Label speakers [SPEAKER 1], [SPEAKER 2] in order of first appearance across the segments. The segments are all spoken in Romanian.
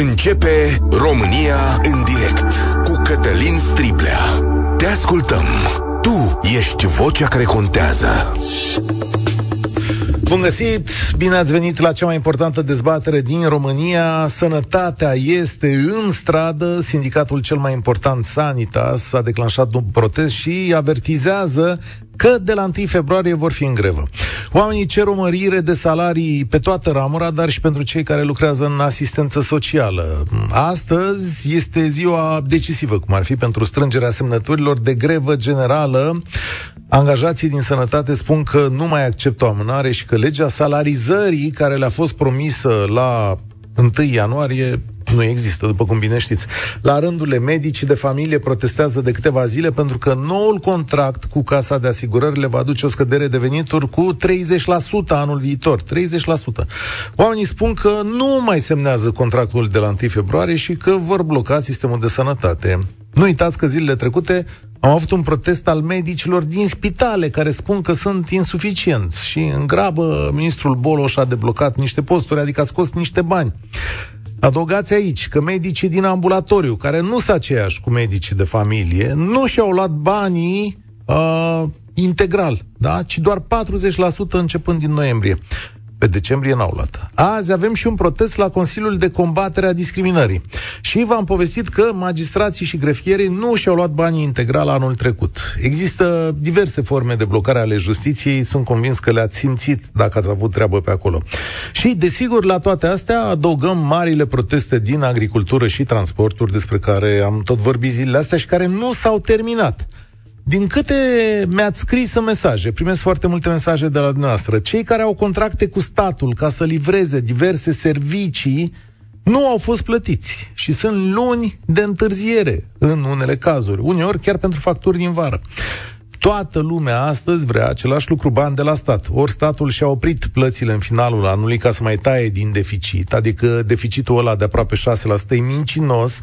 [SPEAKER 1] Începe România în direct cu Cătălin Striblea. Te ascultăm. Tu ești vocea care contează.
[SPEAKER 2] Bun găsit! Bine ați venit la cea mai importantă dezbatere din România. Sănătatea este în stradă. Sindicatul cel mai important, Sanitas, a declanșat un protest și avertizează că de la 1 februarie vor fi în grevă. Oamenii cer o mărire de salarii pe toată ramura, dar și pentru cei care lucrează în asistență socială. Astăzi este ziua decisivă, cum ar fi pentru strângerea semnăturilor de grevă generală. Angajații din sănătate spun că nu mai acceptă o amânare și că legea salarizării care le-a fost promisă la 1 ianuarie nu există, după cum bine știți. La rândurile medicii de familie protestează de câteva zile pentru că noul contract cu Casa de Asigurări le va aduce o scădere de venituri cu 30% anul viitor. 30%. Oamenii spun că nu mai semnează contractul de la 1 februarie și că vor bloca sistemul de sănătate. Nu uitați că zilele trecute am avut un protest al medicilor din spitale care spun că sunt insuficienți și în grabă ministrul Boloș a deblocat niște posturi, adică a scos niște bani. Adăugați aici că medicii din ambulatoriu, care nu sunt aceiași cu medicii de familie, nu și-au luat banii uh, integral, da? ci doar 40% începând din noiembrie. Pe decembrie n-au luat. Azi avem și un protest la Consiliul de Combatere a Discriminării. Și v-am povestit că magistrații și grefierii nu și-au luat banii integral anul trecut. Există diverse forme de blocare ale justiției, sunt convins că le-ați simțit dacă ați avut treabă pe acolo. Și, desigur, la toate astea adăugăm marile proteste din agricultură și transporturi despre care am tot vorbit zilele astea și care nu s-au terminat. Din câte mi-ați scris în mesaje, primesc foarte multe mesaje de la dumneavoastră, cei care au contracte cu statul ca să livreze diverse servicii nu au fost plătiți și sunt luni de întârziere în unele cazuri, uneori chiar pentru facturi din vară. Toată lumea astăzi vrea același lucru, bani de la stat. Ori statul și-a oprit plățile în finalul anului ca să mai taie din deficit, adică deficitul ăla de aproape 6% e mincinos,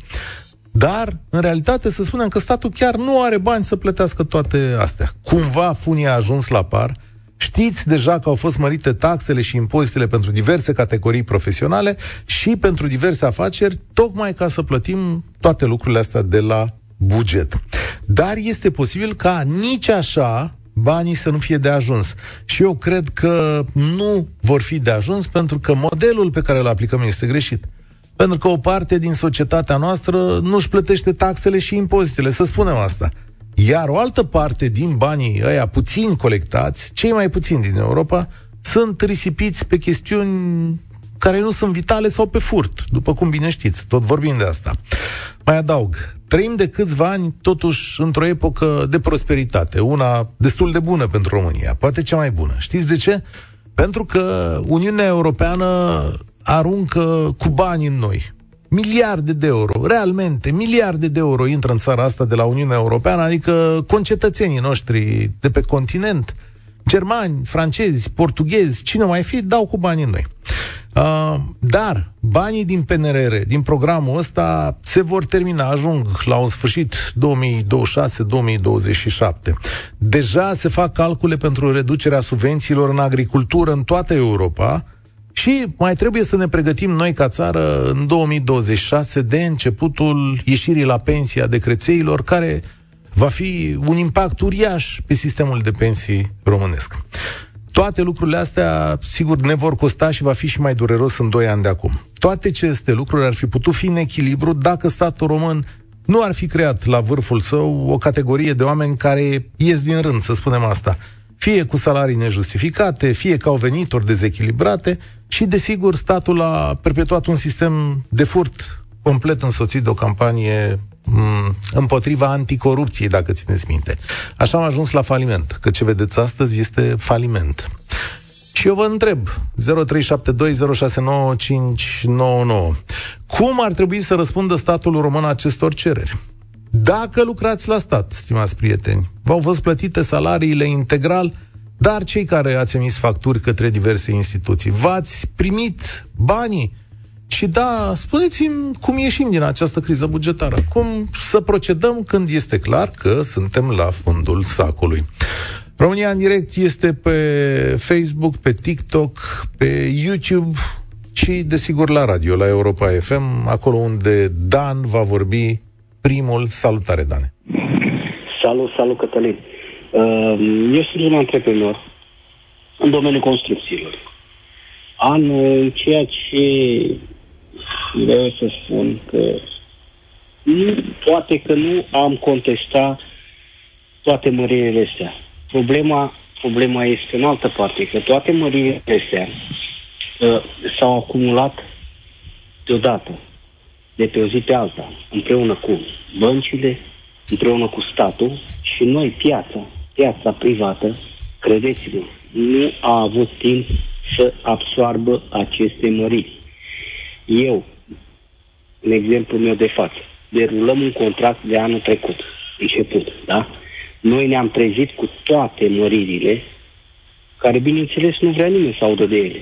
[SPEAKER 2] dar, în realitate, să spunem că statul chiar nu are bani să plătească toate astea. Cumva funia a ajuns la par, Știți deja că au fost mărite taxele și impozitele pentru diverse categorii profesionale și pentru diverse afaceri, tocmai ca să plătim toate lucrurile astea de la buget. Dar este posibil ca nici așa banii să nu fie de ajuns. Și eu cred că nu vor fi de ajuns pentru că modelul pe care îl aplicăm este greșit. Pentru că o parte din societatea noastră nu își plătește taxele și impozitele, să spunem asta. Iar o altă parte din banii ăia puțini colectați, cei mai puțini din Europa, sunt risipiți pe chestiuni care nu sunt vitale sau pe furt, după cum bine știți, tot vorbim de asta. Mai adaug, trăim de câțiva ani totuși într-o epocă de prosperitate, una destul de bună pentru România, poate cea mai bună. Știți de ce? Pentru că Uniunea Europeană aruncă cu bani în noi. Miliarde de euro, realmente, miliarde de euro intră în țara asta de la Uniunea Europeană, adică concetățenii noștri de pe continent, germani, francezi, portughezi, cine mai fi, dau cu bani în noi. Uh, dar banii din PNRR, din programul ăsta, se vor termina, ajung la un sfârșit 2026-2027. Deja se fac calcule pentru reducerea subvențiilor în agricultură în toată Europa, și mai trebuie să ne pregătim noi ca țară în 2026 de începutul ieșirii la pensie a decrețeilor, care va fi un impact uriaș pe sistemul de pensii românesc. Toate lucrurile astea, sigur, ne vor costa și va fi și mai dureros în 2 ani de acum. Toate aceste lucruri ar fi putut fi în echilibru dacă statul român nu ar fi creat la vârful său o categorie de oameni care ies din rând, să spunem asta fie cu salarii nejustificate, fie că au venituri dezechilibrate și, desigur, statul a perpetuat un sistem de furt complet însoțit de o campanie m- împotriva anticorupției, dacă țineți minte. Așa am ajuns la faliment, că ce vedeți astăzi este faliment. Și eu vă întreb, 0372069599, cum ar trebui să răspundă statul român acestor cereri? Dacă lucrați la stat, stimați prieteni, v-au fost plătite salariile integral, dar cei care ați emis facturi către diverse instituții, v-ați primit banii? Și da, spuneți-mi cum ieșim din această criză bugetară. Cum să procedăm când este clar că suntem la fundul sacului. România în direct este pe Facebook, pe TikTok, pe YouTube, și, desigur, la radio, la Europa FM, acolo unde Dan va vorbi primul. Salutare, Dane!
[SPEAKER 3] Salut, salut, Cătălin! Uh, eu sunt un antreprenor în domeniul construcțiilor. An în ceea ce vreau să spun că nu, poate că nu am contestat toate măririle astea. Problema, problema este în altă parte, că toate măririle astea uh, s-au acumulat deodată, de pe o zi pe alta, împreună cu băncile, împreună cu statul și noi, piața, piața privată, credeți-mă, nu a avut timp să absoarbă aceste măriri. Eu, în exemplu meu de față, derulăm un contract de anul trecut, început, da? Noi ne-am trezit cu toate măririle, care, bineînțeles, nu vrea nimeni să audă de ele.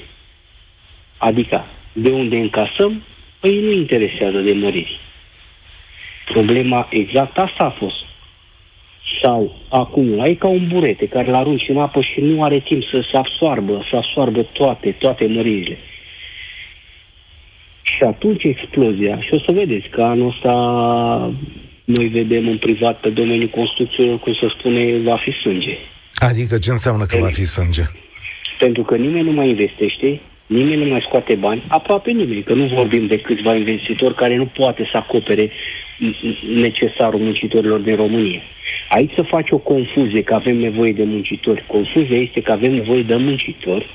[SPEAKER 3] Adică, de unde încasăm, păi nu interesează de măriri. Problema exact asta a fost. Sau acum, e ca un burete care îl arunci în apă și nu are timp să se absoarbă, să absoarbă toate, toate măririle. Și atunci explozia, și o să vedeți că anul ăsta noi vedem în privat pe domeniul construcțiilor, cum se spune, va fi sânge.
[SPEAKER 2] Adică ce înseamnă că va fi sânge?
[SPEAKER 3] Pentru că nimeni nu mai investește, nimeni nu mai scoate bani, aproape nimeni, că nu vorbim de câțiva investitori care nu poate să acopere necesarul muncitorilor din România. Aici să faci o confuzie că avem nevoie de muncitori. Confuzia este că avem nevoie de muncitori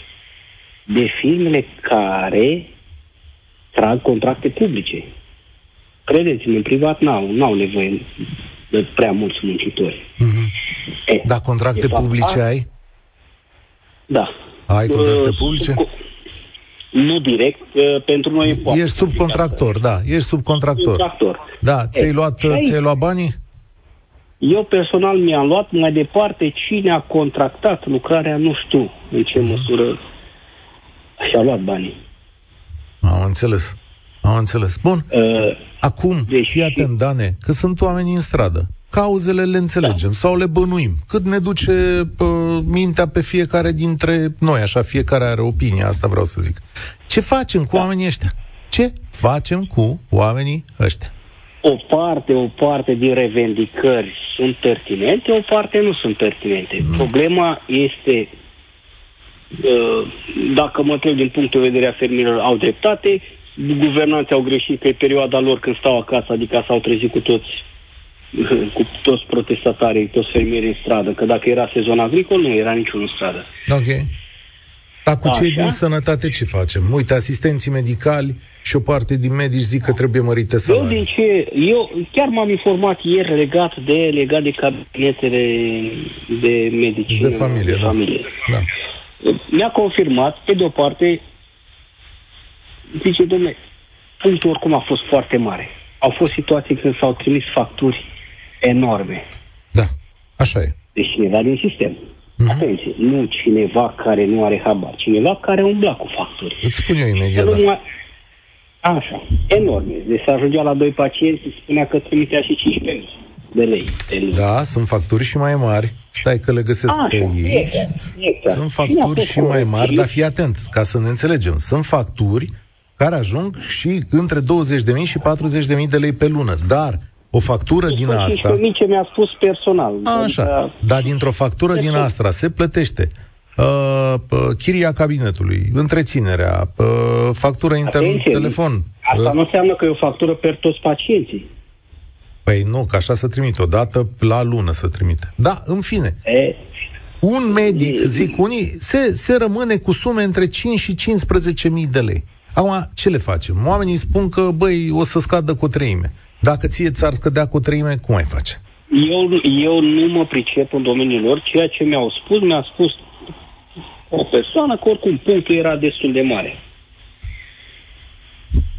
[SPEAKER 3] de firmele care trag contracte publice. Credeți-mă, în privat n-au, n-au nevoie de prea mulți muncitori.
[SPEAKER 2] Mm-hmm. E, da, contracte publice a... ai?
[SPEAKER 3] Da.
[SPEAKER 2] Ai contracte uh, publice? Sub,
[SPEAKER 3] nu direct, uh, pentru noi e
[SPEAKER 2] Ești subcontractor, da, ești subcontractor. Subcontractor. Da, ți-ai luat, ți-ai luat banii?
[SPEAKER 3] Eu personal mi-am luat mai departe cine a contractat lucrarea, nu știu în ce mm-hmm. măsură și-a luat banii.
[SPEAKER 2] Am înțeles. Am înțeles. Bun. Uh, Acum, deci fii atent, Dane, că sunt oameni în stradă. Cauzele le înțelegem da. sau le bănuim. Cât ne duce pă, mintea pe fiecare dintre noi, așa, fiecare are opinie, asta vreau să zic. Ce facem cu da. oamenii ăștia? Ce facem cu oamenii ăștia?
[SPEAKER 3] O parte, o parte din revendicări sunt pertinente, o parte nu sunt pertinente. Mm. Problema este Uh, dacă mă întreb din punctul de vedere a fermierilor, au dreptate, guvernanții au greșit că e perioada lor când stau acasă, adică s-au trezit cu toți cu toți protestatarii, toți fermierii în stradă, că dacă era sezon agricol, nu era niciunul în stradă.
[SPEAKER 2] Ok. Dar cu cei din sănătate ce facem? Uite, asistenții medicali și o parte din medici zic că trebuie mărite salarii.
[SPEAKER 3] Eu, din ce, eu chiar m-am informat ieri legat de, legat de cabinetele de medicină.
[SPEAKER 2] De familie, de
[SPEAKER 3] da. familie.
[SPEAKER 2] da
[SPEAKER 3] mi-a confirmat, pe de-o parte, zice, domnule, punctul oricum a fost foarte mare. Au fost situații când s-au trimis facturi enorme.
[SPEAKER 2] Da, așa e.
[SPEAKER 3] Deci cineva din sistem. Mm-hmm. Atenție, nu cineva care nu are habar, cineva care umbla cu facturi.
[SPEAKER 2] Îți spun eu imediat, da. Mai...
[SPEAKER 3] Așa, enorme. Deci s-a ajungea la doi pacienți, spunea că trimitea și 15 de lei. De lei.
[SPEAKER 2] Da, sunt facturi și mai mari. Stai că le găsesc Așa, pe ei. Exact, exact. Sunt facturi și, și mai mari, dar fii atent, ca să ne înțelegem. Sunt facturi care ajung și între 20.000 și 40.000 de lei pe lună. Dar o factură deci din asta...
[SPEAKER 3] ce mi-a spus personal.
[SPEAKER 2] Așa, adică... dar dintr-o factură din asta se plătește uh, uh, chiria cabinetului, întreținerea, uh, factură internet, telefon.
[SPEAKER 3] Asta uh, nu înseamnă că e o factură per toți pacienții.
[SPEAKER 2] Păi nu, că așa să trimit, o dată la lună să trimite. Da, în fine. E, un medic, zic unii, se, se rămâne cu sume între 5 și 15 mii de lei. Acum, ce le facem? Oamenii spun că, băi, o să scadă cu o treime. Dacă ție ți-ar scădea cu o treime, cum ai face?
[SPEAKER 3] Eu, eu nu mă pricep în domeniul lor. Ceea ce mi-au spus, mi-a spus o persoană că oricum punctul era destul de mare.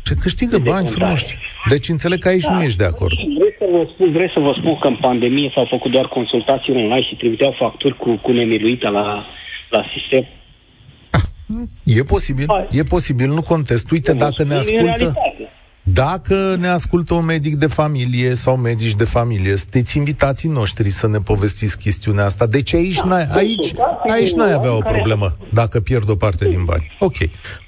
[SPEAKER 2] Ce câștigă de bani frumoși. Deci înțeleg că aici da. nu ești de acord.
[SPEAKER 3] Vreau să, vă spun, vreau să vă spun că în pandemie s-au făcut doar consultații online și trimiteau facturi cu, cu nemiluită la, la sistem.
[SPEAKER 2] E posibil, Hai. e posibil, nu contest. Uite, dacă ne ascultă... Dacă ne ascultă un medic de familie sau medici de familie, sunteți invitații noștri să ne povestiți chestiunea asta. Deci aici, n-ai, aici, aici n-ai avea o problemă dacă pierd o parte din bani. Ok.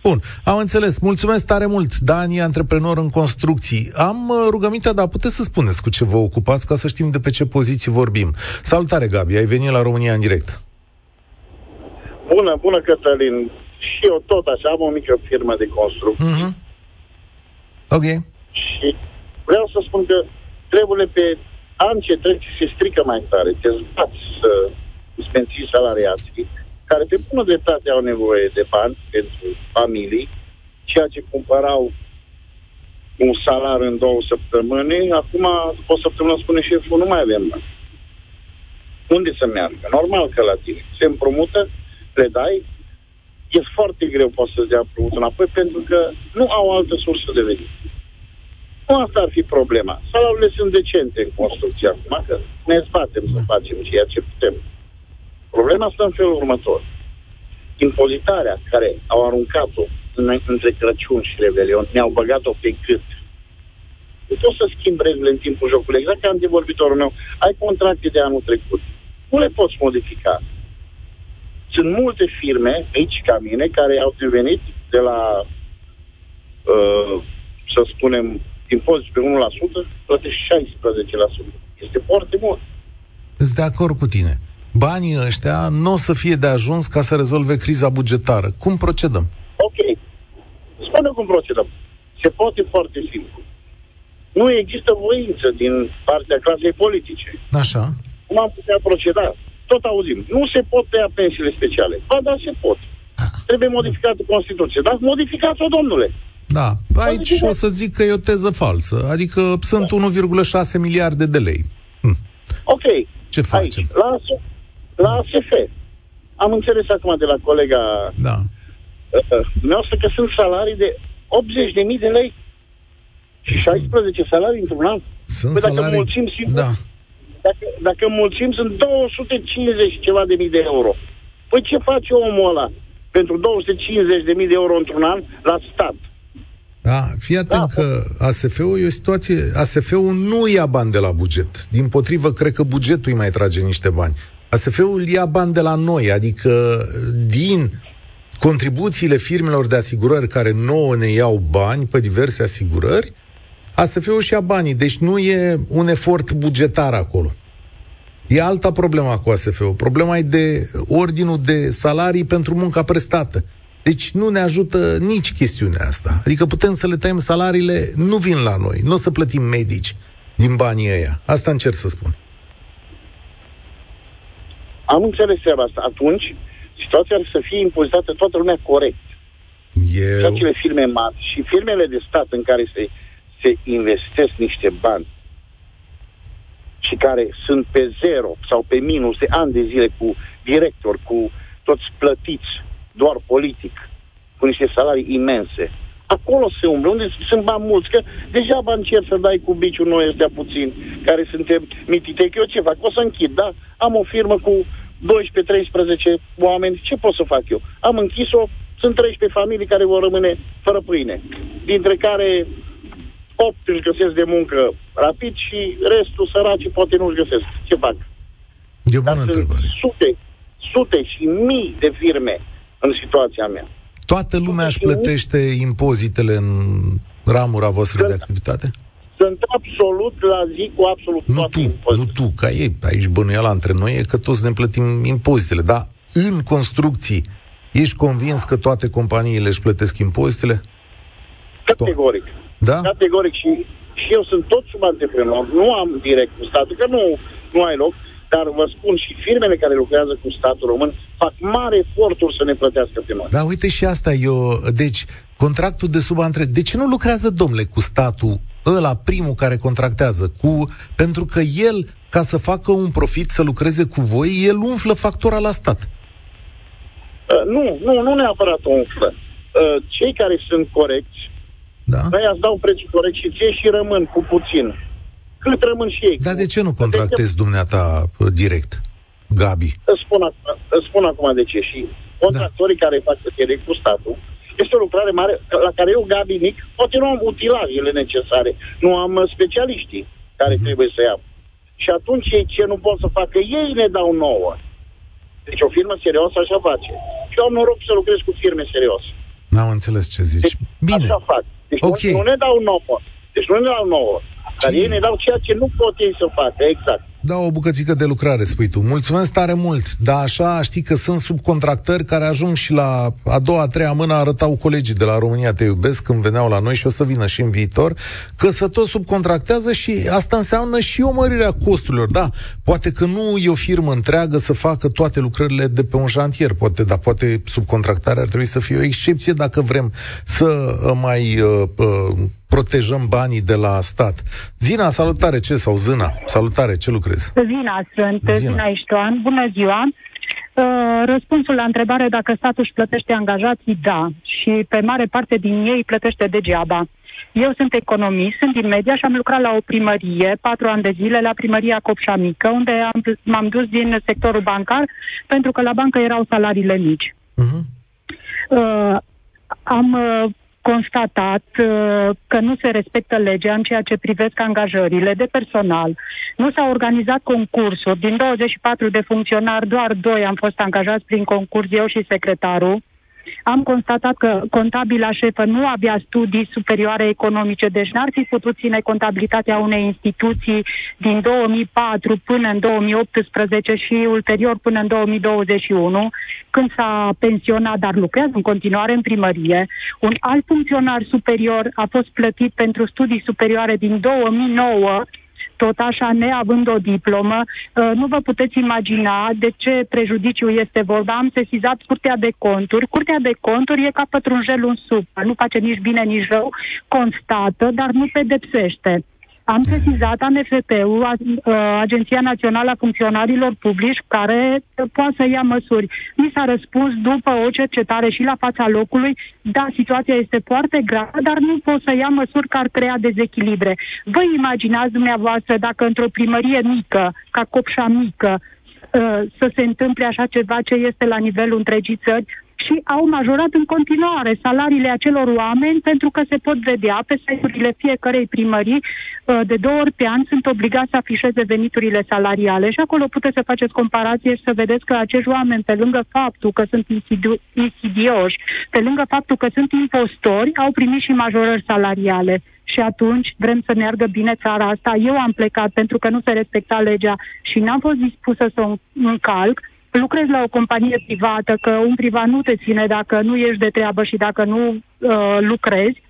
[SPEAKER 2] Bun. Am înțeles. Mulțumesc tare mult, Dani, antreprenor în construcții. Am uh, rugămintea, dar puteți să spuneți cu ce vă ocupați ca să știm de pe ce poziții vorbim. Salutare, Gabi. Ai venit la România în direct.
[SPEAKER 4] Bună, bună, Cătălin. Și eu tot așa am o mică firmă de construcții.
[SPEAKER 2] Mm-hmm. Ok.
[SPEAKER 4] Și vreau să spun că treburile pe an ce trece se strică mai tare. Te zbați să îți menții salariații, care pe bună dreptate au nevoie de bani pentru familii, ceea ce cumpărau un salar în două săptămâni, acum, după o săptămână, spune șeful, nu mai avem bani. Unde să meargă? Normal că la tine. Se împrumută, le dai, e foarte greu poți să-ți dea împrumut înapoi pentru că nu au altă sursă de venit. Nu asta ar fi problema. Salarurile sunt decente în construcție acum, că ne zbatem să facem ceea ce putem. Problema asta în felul următor. Impozitarea care au aruncat-o între Crăciun și Revelion, ne-au băgat-o pe cât. Nu poți să schimbi regulile în timpul jocului. Exact ca antevorbitorul meu. Ai contracte de anul trecut. Nu le poți modifica. Sunt multe firme, aici ca mine, care au devenit de la, uh, să spunem, impozit pe 1%, plătești 16%. Este foarte mult.
[SPEAKER 2] Sunt de acord cu tine. Banii ăștia nu o să fie de ajuns ca să rezolve criza bugetară. Cum procedăm?
[SPEAKER 4] Ok. Spune cum procedăm. Se poate foarte simplu. Nu există voință din partea clasei politice.
[SPEAKER 2] Așa.
[SPEAKER 4] Cum am putea proceda? Tot auzim. Nu se pot tăia pensiile speciale. Ba da, se pot. Trebuie modificată Constituția. Dar modificați-o, domnule.
[SPEAKER 2] Da, aici o să zic că e o teză falsă. Adică sunt da. 1,6 miliarde de lei. Hm.
[SPEAKER 4] Ok.
[SPEAKER 2] Ce facem?
[SPEAKER 4] Aici, la, la ASF. Am înțeles acum de la colega
[SPEAKER 2] da.
[SPEAKER 4] noastră că sunt salarii de 80.000 de lei. Și 16 salarii într-un an.
[SPEAKER 2] Sunt păi salarii... dacă mulțim sigur, da.
[SPEAKER 4] Dacă, dacă mulțim, sunt 250 ceva de mii de euro. Păi ce face omul ăla pentru 250 de mii de euro într-un an la stat?
[SPEAKER 2] Da, fii atent da. că ASF-ul e o situație... ASF-ul nu ia bani de la buget. Din potrivă, cred că bugetul îi mai trage niște bani. ASF-ul ia bani de la noi, adică din contribuțiile firmelor de asigurări care nouă ne iau bani pe diverse asigurări, ASF-ul și ia banii, deci nu e un efort bugetar acolo. E alta problema cu ASF-ul. Problema e de ordinul de salarii pentru munca prestată. Deci nu ne ajută nici chestiunea asta. Adică putem să le tăiem salariile, nu vin la noi. Nu o să plătim medici din banii ăia. Asta încerc să spun.
[SPEAKER 4] Am înțeles treaba asta. Atunci, situația ar să fie impozitată toată lumea corect.
[SPEAKER 2] Eu...
[SPEAKER 4] Și acele firme mari și firmele de stat în care se se investesc niște bani și care sunt pe zero sau pe minus de ani de zile cu director, cu toți plătiți, doar politic, cu niște salarii imense. Acolo se umblă, unde sunt bani mulți, că degeaba încerc să dai cu biciul noi ăstea puțin, care suntem mititei, eu ce fac? O să închid, da? Am o firmă cu 12-13 oameni, ce pot să fac eu? Am închis-o, sunt 13 familii care vor rămâne fără pâine, dintre care 8 își găsesc de muncă rapid și restul săraci poate nu își găsesc. Ce fac?
[SPEAKER 2] E o bună întrebare.
[SPEAKER 4] Sute, sute și mii de firme în situația mea.
[SPEAKER 2] Toată lumea își plătește impozitele în ramura voastră sunt, de activitate?
[SPEAKER 4] Sunt absolut la zi cu absolut
[SPEAKER 2] nu toate tu, impozitele. Nu tu, ca ei, aici bănuiala între noi e că toți ne plătim impozitele, dar în construcții ești convins că toate companiile își plătesc impozitele?
[SPEAKER 4] Categoric.
[SPEAKER 2] Da?
[SPEAKER 4] Categoric. Și, și eu sunt tot sub antreprenor. Nu am direct cu statul, că nu, nu ai loc. Dar vă spun, și firmele care lucrează cu statul român fac mare eforturi să ne plătească pe noi.
[SPEAKER 2] Da, uite și asta eu... Deci, contractul de subantre... De ce nu lucrează, domnule, cu statul ăla primul care contractează cu... Pentru că el, ca să facă un profit, să lucreze cu voi, el umflă factura la stat.
[SPEAKER 4] Uh, nu, nu, nu neapărat umflă. Uh, cei care sunt corecți
[SPEAKER 2] da.
[SPEAKER 4] Aia îți dau prețul corect și ție și rămân cu puțin. Cât rămân și ei.
[SPEAKER 2] Dar de ce nu contractezi dumneata uh, direct, Gabi?
[SPEAKER 4] Îți spun, îți spun acum de ce. Și contractorii da. care fac direct cu statul, Este o lucrare mare la care eu, Gabi Nic, poate nu am utilajele necesare, nu am uh, specialiștii care uh-huh. trebuie să iau. Și atunci ei ce nu pot să facă, ei ne dau nouă. Deci o firmă serioasă așa face. Și eu am noroc să lucrez cu firme serioase.
[SPEAKER 2] N-am înțeles ce zici. Deci, Bine.
[SPEAKER 4] Așa fac. Deci okay. nu, nu ne dau nouă. Deci nu ne dau nouă. Dar ei ne dau ceea ce nu pot ei să facă, exact.
[SPEAKER 2] Da, o bucățică de lucrare, spui tu. Mulțumesc tare mult. Da, așa știi că sunt subcontractări care ajung și la a doua, a treia mână arătau colegii de la România Te Iubesc când veneau la noi și o să vină și în viitor, că să tot subcontractează și asta înseamnă și o mărire a costurilor. Da, poate că nu e o firmă întreagă să facă toate lucrările de pe un șantier, poate, dar poate subcontractarea ar trebui să fie o excepție dacă vrem să uh, mai uh, uh, protejăm banii de la stat. Zina, salutare, ce? Sau Zâna, salutare, ce lucrezi?
[SPEAKER 5] Zina sunt, Zina, Zina Iștoan, bună ziua. Uh, răspunsul la întrebare dacă statul își plătește angajații, da. Și pe mare parte din ei plătește degeaba. Eu sunt economist, sunt din media și am lucrat la o primărie, patru ani de zile, la primăria Copșa Mică, unde am, m-am dus din sectorul bancar, pentru că la bancă erau salariile mici. Uh-huh. Uh, am uh, constatat uh, că nu se respectă legea în ceea ce privesc angajările de personal. Nu s-au organizat concursuri. Din 24 de funcționari, doar doi am fost angajați prin concurs, eu și secretarul am constatat că contabila șefă nu avea studii superioare economice, deci n-ar fi putut ține contabilitatea unei instituții din 2004 până în 2018 și ulterior până în 2021, când s-a pensionat, dar lucrează în continuare în primărie. Un alt funcționar superior a fost plătit pentru studii superioare din 2009 tot așa, neavând o diplomă, uh, nu vă puteți imagina de ce prejudiciu este vorba. Am sesizat Curtea de Conturi. Curtea de Conturi e ca pătrunjelul în supă. Nu face nici bine, nici rău, constată, dar nu pedepsește. Am sesizat ANFP-ul, Agenția Națională a Funcționarilor Publici, care poate să ia măsuri. Mi s-a răspuns după o cercetare și la fața locului, da, situația este foarte gravă, dar nu pot să ia măsuri care ar crea dezechilibre. Vă imaginați dumneavoastră dacă într-o primărie mică, ca Copșa mică, să se întâmple așa ceva ce este la nivelul întregii țări, și au majorat în continuare salariile acelor oameni pentru că se pot vedea pe site-urile fiecarei primării uh, de două ori pe an sunt obligați să afișeze veniturile salariale. Și acolo puteți să faceți comparație și să vedeți că acești oameni, pe lângă faptul că sunt insidioși, pe lângă faptul că sunt impostori, au primit și majorări salariale. Și atunci vrem să meargă bine țara asta. Eu am plecat pentru că nu se respecta legea și n-am fost dispusă să o încalc lucrezi la o companie privată, că un privat nu te ține dacă nu ești de treabă și dacă nu uh, lucrezi.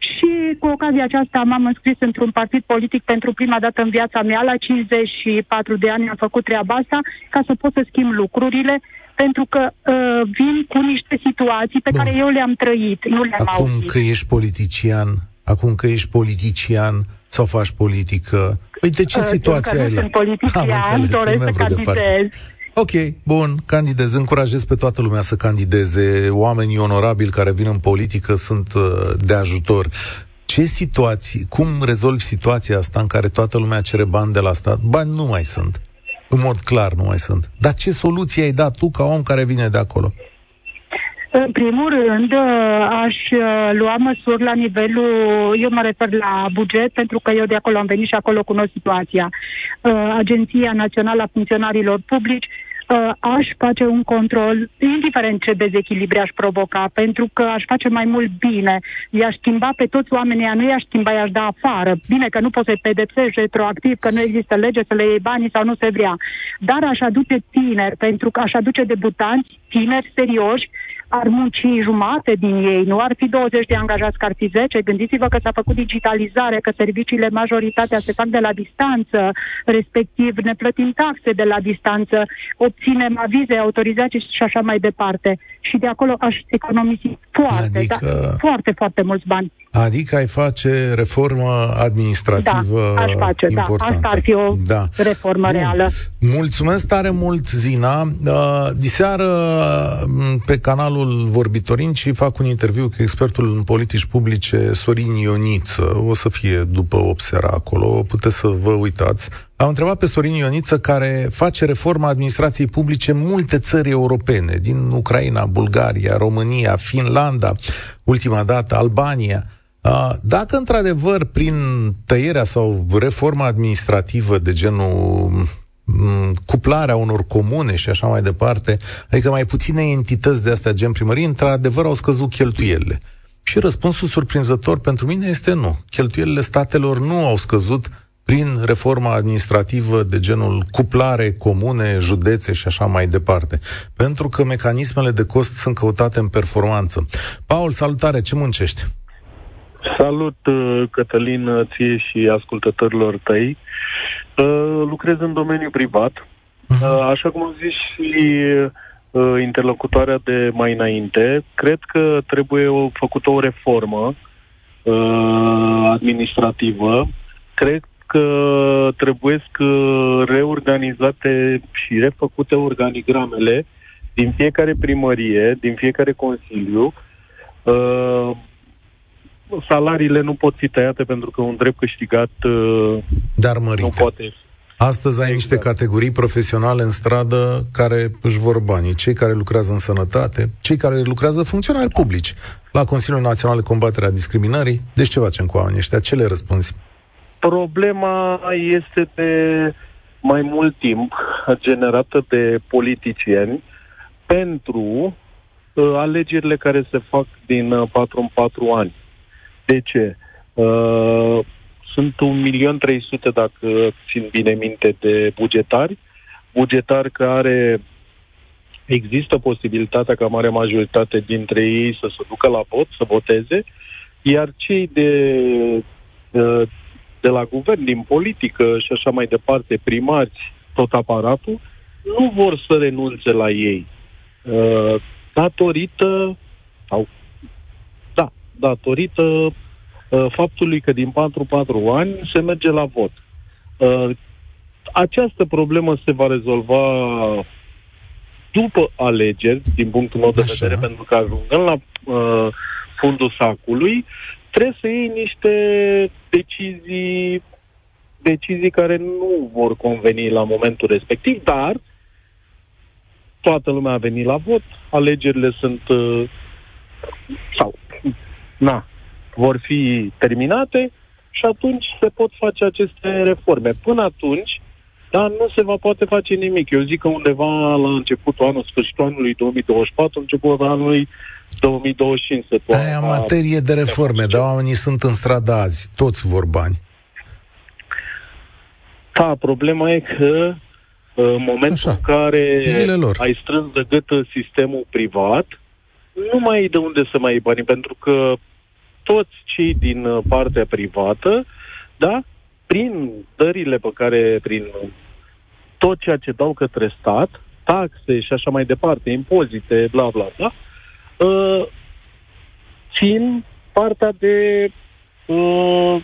[SPEAKER 5] Și cu ocazia aceasta m-am înscris într-un partid politic pentru prima dată în viața mea. La 54 de ani am făcut treaba asta ca să pot să schimb lucrurile, pentru că uh, vin cu niște situații pe Bun. care eu le-am trăit, nu le-am
[SPEAKER 2] Acum
[SPEAKER 5] auzit.
[SPEAKER 2] că ești politician, acum că ești politician sau faci politică, păi de ce uh, situație ai
[SPEAKER 5] la... sunt politician, înțeles, doresc să candidez.
[SPEAKER 2] Ok, bun, candidez, încurajez pe toată lumea să candideze. Oamenii onorabili care vin în politică sunt uh, de ajutor. Ce situații, cum rezolvi situația asta în care toată lumea cere bani de la stat? Bani nu mai sunt. În mod clar nu mai sunt. Dar ce soluție ai dat tu ca om care vine de acolo?
[SPEAKER 5] În primul rând, uh, aș uh, lua măsuri la nivelul, eu mă refer la buget, pentru că eu de acolo am venit și acolo cunosc situația. Agenția Națională a Funcționarilor Publici uh, aș face un control, indiferent ce dezechilibre aș provoca, pentru că aș face mai mult bine. I-aș schimba pe toți oamenii, nu i-aș schimba, i-aș da afară. Bine că nu poți să-i pedepsești retroactiv, că nu există lege să le iei banii sau nu se vrea. Dar aș aduce tineri, pentru că aș aduce debutanți, tineri serioși, ar munci jumate din ei, nu ar fi 20 de angajați, că ar fi 10. Gândiți-vă că s-a făcut digitalizare, că serviciile majoritatea se fac de la distanță, respectiv ne plătim taxe de la distanță, obținem avize, autorizații și așa mai departe. Și de acolo aș economisi foarte, adică... da, foarte, foarte mulți bani.
[SPEAKER 2] Adică ai face reformă administrativă
[SPEAKER 5] da, aș face,
[SPEAKER 2] importantă.
[SPEAKER 5] Da, asta ar fi o da. reformă Bun. reală.
[SPEAKER 2] Mulțumesc tare mult, Zina. Uh, diseară pe canalul Vorbitorin și fac un interviu cu expertul în politici publice Sorin Ioniță. O să fie după 8 seara acolo, puteți să vă uitați. Am întrebat pe Sorin Ioniță, care face reforma administrației publice în multe țări europene, din Ucraina, Bulgaria, România, Finlanda, ultima dată Albania. Dacă într-adevăr prin tăierea sau reforma administrativă de genul cuplarea unor comune și așa mai departe, adică mai puține entități de astea gen primării, într-adevăr au scăzut cheltuielile. Și răspunsul surprinzător pentru mine este nu. Cheltuielile statelor nu au scăzut prin reforma administrativă de genul cuplare, comune, județe și așa mai departe. Pentru că mecanismele de cost sunt căutate în performanță. Paul, salutare, ce muncești?
[SPEAKER 6] Salut, uh, Cătălin, ție și ascultătorilor tăi. Uh, lucrez în domeniul privat. Uh, așa cum am zis și interlocutoarea de mai înainte, cred că trebuie o, făcută o reformă administrativă. Cred că trebuie reorganizate și refăcute organigramele din fiecare primărie, din fiecare consiliu. Uh, salariile nu pot fi tăiate pentru că un drept câștigat uh,
[SPEAKER 2] Dar mărite.
[SPEAKER 6] nu poate
[SPEAKER 2] Astăzi ai exact. niște categorii profesionale în stradă care își vor banii. Cei care lucrează în sănătate, cei care lucrează funcționari publici. La Consiliul Național de Combatere a Discriminării. Deci ce facem cu oamenii ăștia? Ce le răspunzi?
[SPEAKER 6] Problema este de mai mult timp generată de politicieni pentru uh, alegerile care se fac din uh, 4 în 4 ani. De ce? Uh, sunt 1.300.000, dacă țin bine minte, de bugetari, bugetari care există posibilitatea ca mare majoritate dintre ei să se ducă la vot, să voteze, iar cei de uh, de la guvern, din politică și așa mai departe, primari, tot aparatul, nu vor să renunțe la ei. Uh, datorită, sau, da, datorită uh, faptului că din 4-4 ani se merge la vot. Uh, această problemă se va rezolva după alegeri, din punctul meu de Așa. vedere, pentru că ajungând la uh, fundul sacului, trebuie să iei niște decizii decizii care nu vor conveni la momentul respectiv, dar toată lumea a venit la vot, alegerile sunt uh, sau na, vor fi terminate și atunci se pot face aceste reforme. Până atunci, dar nu se va poate face nimic. Eu zic că undeva la începutul anului, sfârșitul anului 2024, începutul anului 2025 se poate.
[SPEAKER 2] Aia materie de reforme, dar oamenii sunt în stradă azi, toți vor bani.
[SPEAKER 6] Da, problema e că în momentul Așa. în care
[SPEAKER 2] Zilelor.
[SPEAKER 6] ai strâns de gât sistemul privat, nu mai ai de unde să mai iei bani, pentru că toți cei din uh, partea privată, da, prin dările pe care, prin tot ceea ce dau către stat, taxe și așa mai departe, impozite, bla, bla, bla, uh, țin partea de uh,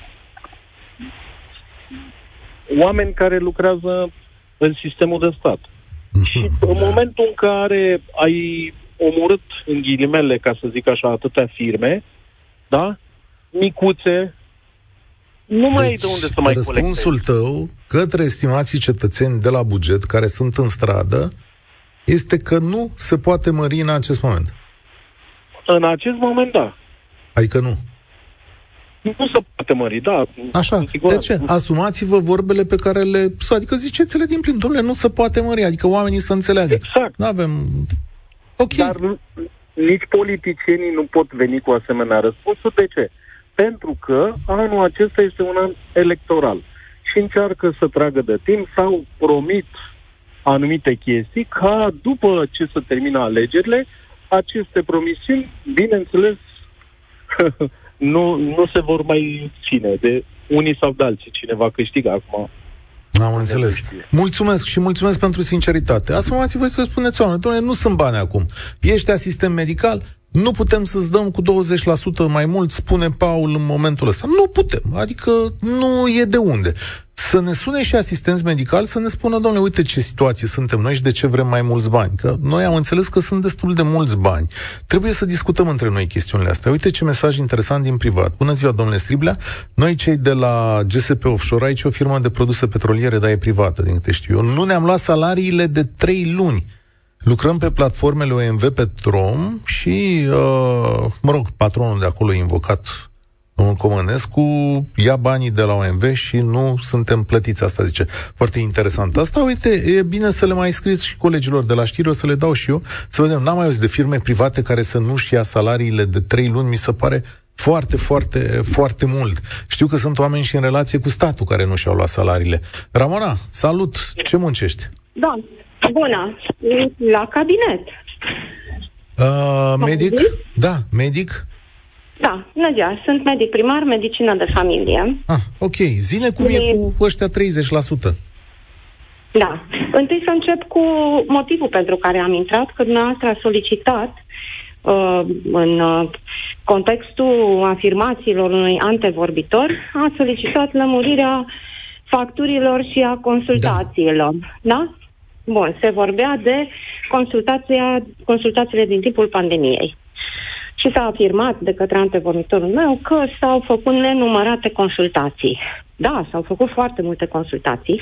[SPEAKER 6] oameni care lucrează în sistemul de stat. și în momentul în care ai omorât, în ghilimele, ca să zic așa, atâtea firme, da? Micuțe, nu mai deci, ai de unde să mai
[SPEAKER 2] răspunsul
[SPEAKER 6] colectezi.
[SPEAKER 2] tău către estimații cetățeni de la buget care sunt în stradă este că nu se poate mări în acest moment.
[SPEAKER 6] În acest moment, da.
[SPEAKER 2] Adică nu.
[SPEAKER 6] Nu se poate mări, da.
[SPEAKER 2] Așa, de ce? Asumați-vă vorbele pe care le... Adică ziceți-le din plin, domnule, nu se poate mări, adică oamenii să înțeleagă.
[SPEAKER 6] Exact.
[SPEAKER 2] Nu avem... Ok.
[SPEAKER 6] Dar nici politicienii nu pot veni cu asemenea răspunsuri. De ce? Pentru că anul acesta este un an electoral și încearcă să tragă de timp sau promit anumite chestii ca după ce se termină alegerile, aceste promisiuni, bineînțeles, nu, nu se vor mai ține de unii sau de alții. Cine va câștiga acum
[SPEAKER 2] am înțeles. Mulțumesc și mulțumesc pentru sinceritate. Asumați-vă să spuneți oameni, doamne, nu sunt bani acum. Ești asistent medical, nu putem să-ți dăm cu 20% mai mult, spune Paul în momentul ăsta. Nu putem, adică nu e de unde. să ne sune și asistenți medicali să ne spună, domnule, uite ce situație suntem noi și de ce vrem mai mulți bani. Că noi am înțeles că sunt destul de mulți bani. Trebuie să discutăm între noi chestiunile astea. Uite ce mesaj interesant din privat. Bună ziua, domnule Striblea. Noi, cei de la GSP Offshore, aici o firmă de produse petroliere, dar e privată, din câte știu eu, nu ne-am luat salariile de trei luni. Lucrăm pe platformele OMV Petrom și, uh, mă rog, patronul de acolo invocat Domnul Comănescu ia banii de la OMV și nu suntem plătiți, asta zice. Foarte interesant. Asta, uite, e bine să le mai scris și colegilor de la știri, o să le dau și eu, să vedem. N-am mai auzit de firme private care să nu-și ia salariile de trei luni, mi se pare foarte, foarte, foarte mult. Știu că sunt oameni și în relație cu statul care nu și-au luat salariile. Ramona, salut! Ce muncești?
[SPEAKER 7] Da, bună! La cabinet.
[SPEAKER 2] Uh, medic? Da, medic.
[SPEAKER 7] Da, bună ziua. Sunt medic primar, medicină de familie.
[SPEAKER 2] Ah, ok. Zine cum e, e cu ăștia 30%.
[SPEAKER 7] Da. Întâi să încep cu motivul pentru care am intrat, că dumneavoastră a solicitat uh, în uh, contextul afirmațiilor unui antevorbitor, a solicitat lămurirea facturilor și a consultațiilor. Da? da? Bun, se vorbea de consultația, consultațiile din timpul pandemiei și s-a afirmat de către antevorbitorul meu că s-au făcut nenumărate consultații. Da, s-au făcut foarte multe consultații,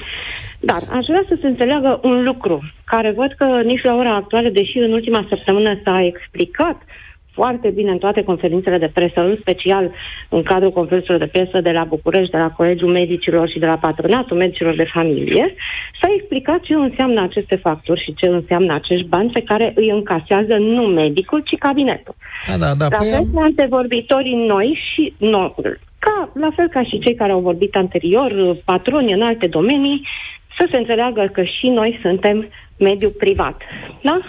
[SPEAKER 7] dar aș vrea să se înțeleagă un lucru, care văd că nici la ora actuală, deși în ultima săptămână s-a explicat foarte bine în toate conferințele de presă, în special în cadrul conferințelor de presă de la București, de la Colegiul Medicilor și de la Patronatul Medicilor de Familie, s-a explicat ce înseamnă aceste facturi și ce înseamnă acești bani pe care îi încasează nu medicul, ci cabinetul.
[SPEAKER 2] Da, da, da.
[SPEAKER 7] La păi fel am... antevorbitorii noi și noi, ca, la fel ca și cei care au vorbit anterior, patroni în alte domenii, să se înțeleagă că și noi suntem mediu privat. Da?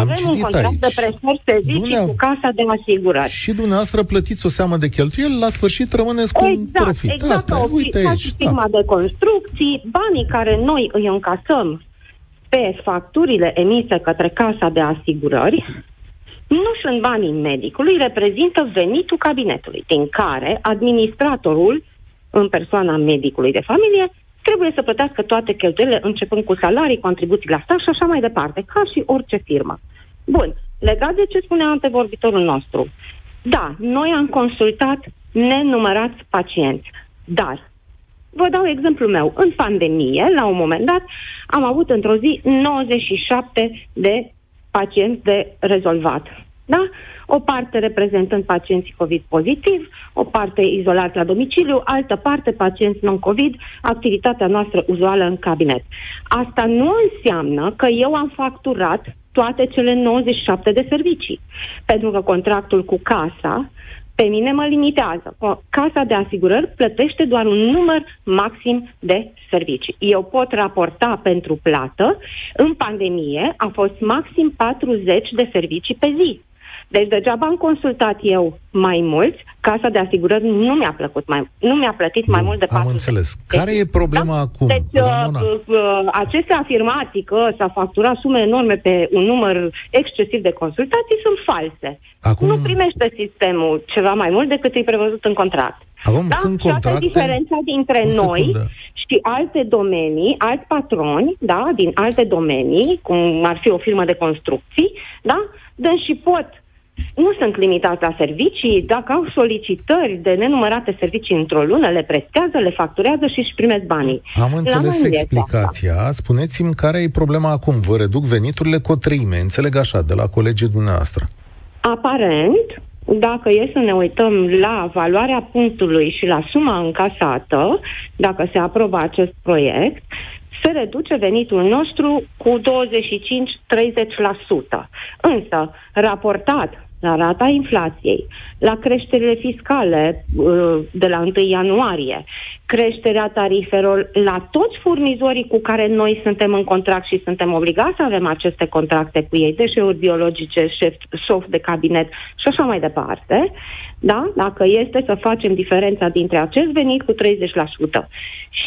[SPEAKER 7] Avem un contract aici. de prestări servicii cu casa de asigurări.
[SPEAKER 2] Și dumneavoastră plătiți o seamă de cheltuieli, la sfârșit rămâneți cu
[SPEAKER 7] exact,
[SPEAKER 2] un profit.
[SPEAKER 7] Exact,
[SPEAKER 2] Asta, uite aici.
[SPEAKER 7] Și firma da. de construcții, banii care noi îi încasăm pe facturile emise către casa de asigurări, nu sunt banii medicului, reprezintă venitul cabinetului, din care administratorul, în persoana medicului de familie, trebuie să plătească toate cheltuielile, începând cu salarii, contribuții la stat și așa mai departe, ca și orice firmă. Bun, legat de ce spunea antevorbitorul nostru, da, noi am consultat nenumărați pacienți, dar Vă dau exemplul meu. În pandemie, la un moment dat, am avut într-o zi 97 de pacienți de rezolvat. Da? O parte reprezentând pacienții COVID pozitiv, o parte izolați la domiciliu, altă parte pacienți non-COVID, activitatea noastră uzuală în cabinet. Asta nu înseamnă că eu am facturat toate cele 97 de servicii, pentru că contractul cu casa pe mine mă limitează. Casa de asigurări plătește doar un număr maxim de servicii. Eu pot raporta pentru plată. În pandemie a fost maxim 40 de servicii pe zi. Deci degeaba am consultat eu mai mult, casa de asigurări nu mi-a plăcut mai, nu mi-a plătit mai mult de 4
[SPEAKER 2] Am înțeles. Care e problema da? acum?
[SPEAKER 7] Deci uh, uh, aceste afirmații că s-a facturat sume enorme pe un număr excesiv de consultații sunt false. Acum... Nu primește sistemul ceva mai mult decât e prevăzut în contract.
[SPEAKER 2] Acum da? sunt contracte... Și
[SPEAKER 7] asta diferența dintre noi și alte domenii, alți patroni, da, din alte domenii, cum ar fi o firmă de construcții, da, deci și pot nu sunt limitați la servicii. Dacă au solicitări de nenumărate servicii într-o lună, le prestează, le facturează și își primesc banii.
[SPEAKER 2] Am înțeles explicația. Spuneți-mi care e problema acum. Vă reduc veniturile cu o treime, înțeleg așa, de la colegii dumneavoastră.
[SPEAKER 7] Aparent, dacă e să ne uităm la valoarea punctului și la suma încasată, dacă se aprobă acest proiect, se reduce venitul nostru cu 25-30%. Însă, raportat la rata inflației, la creșterile fiscale uh, de la 1 ianuarie, creșterea tarifelor la toți furnizorii cu care noi suntem în contract și suntem obligați să avem aceste contracte cu ei, deșeuri biologice, șef, șof de cabinet și așa mai departe, da? dacă este să facem diferența dintre acest venit cu 30%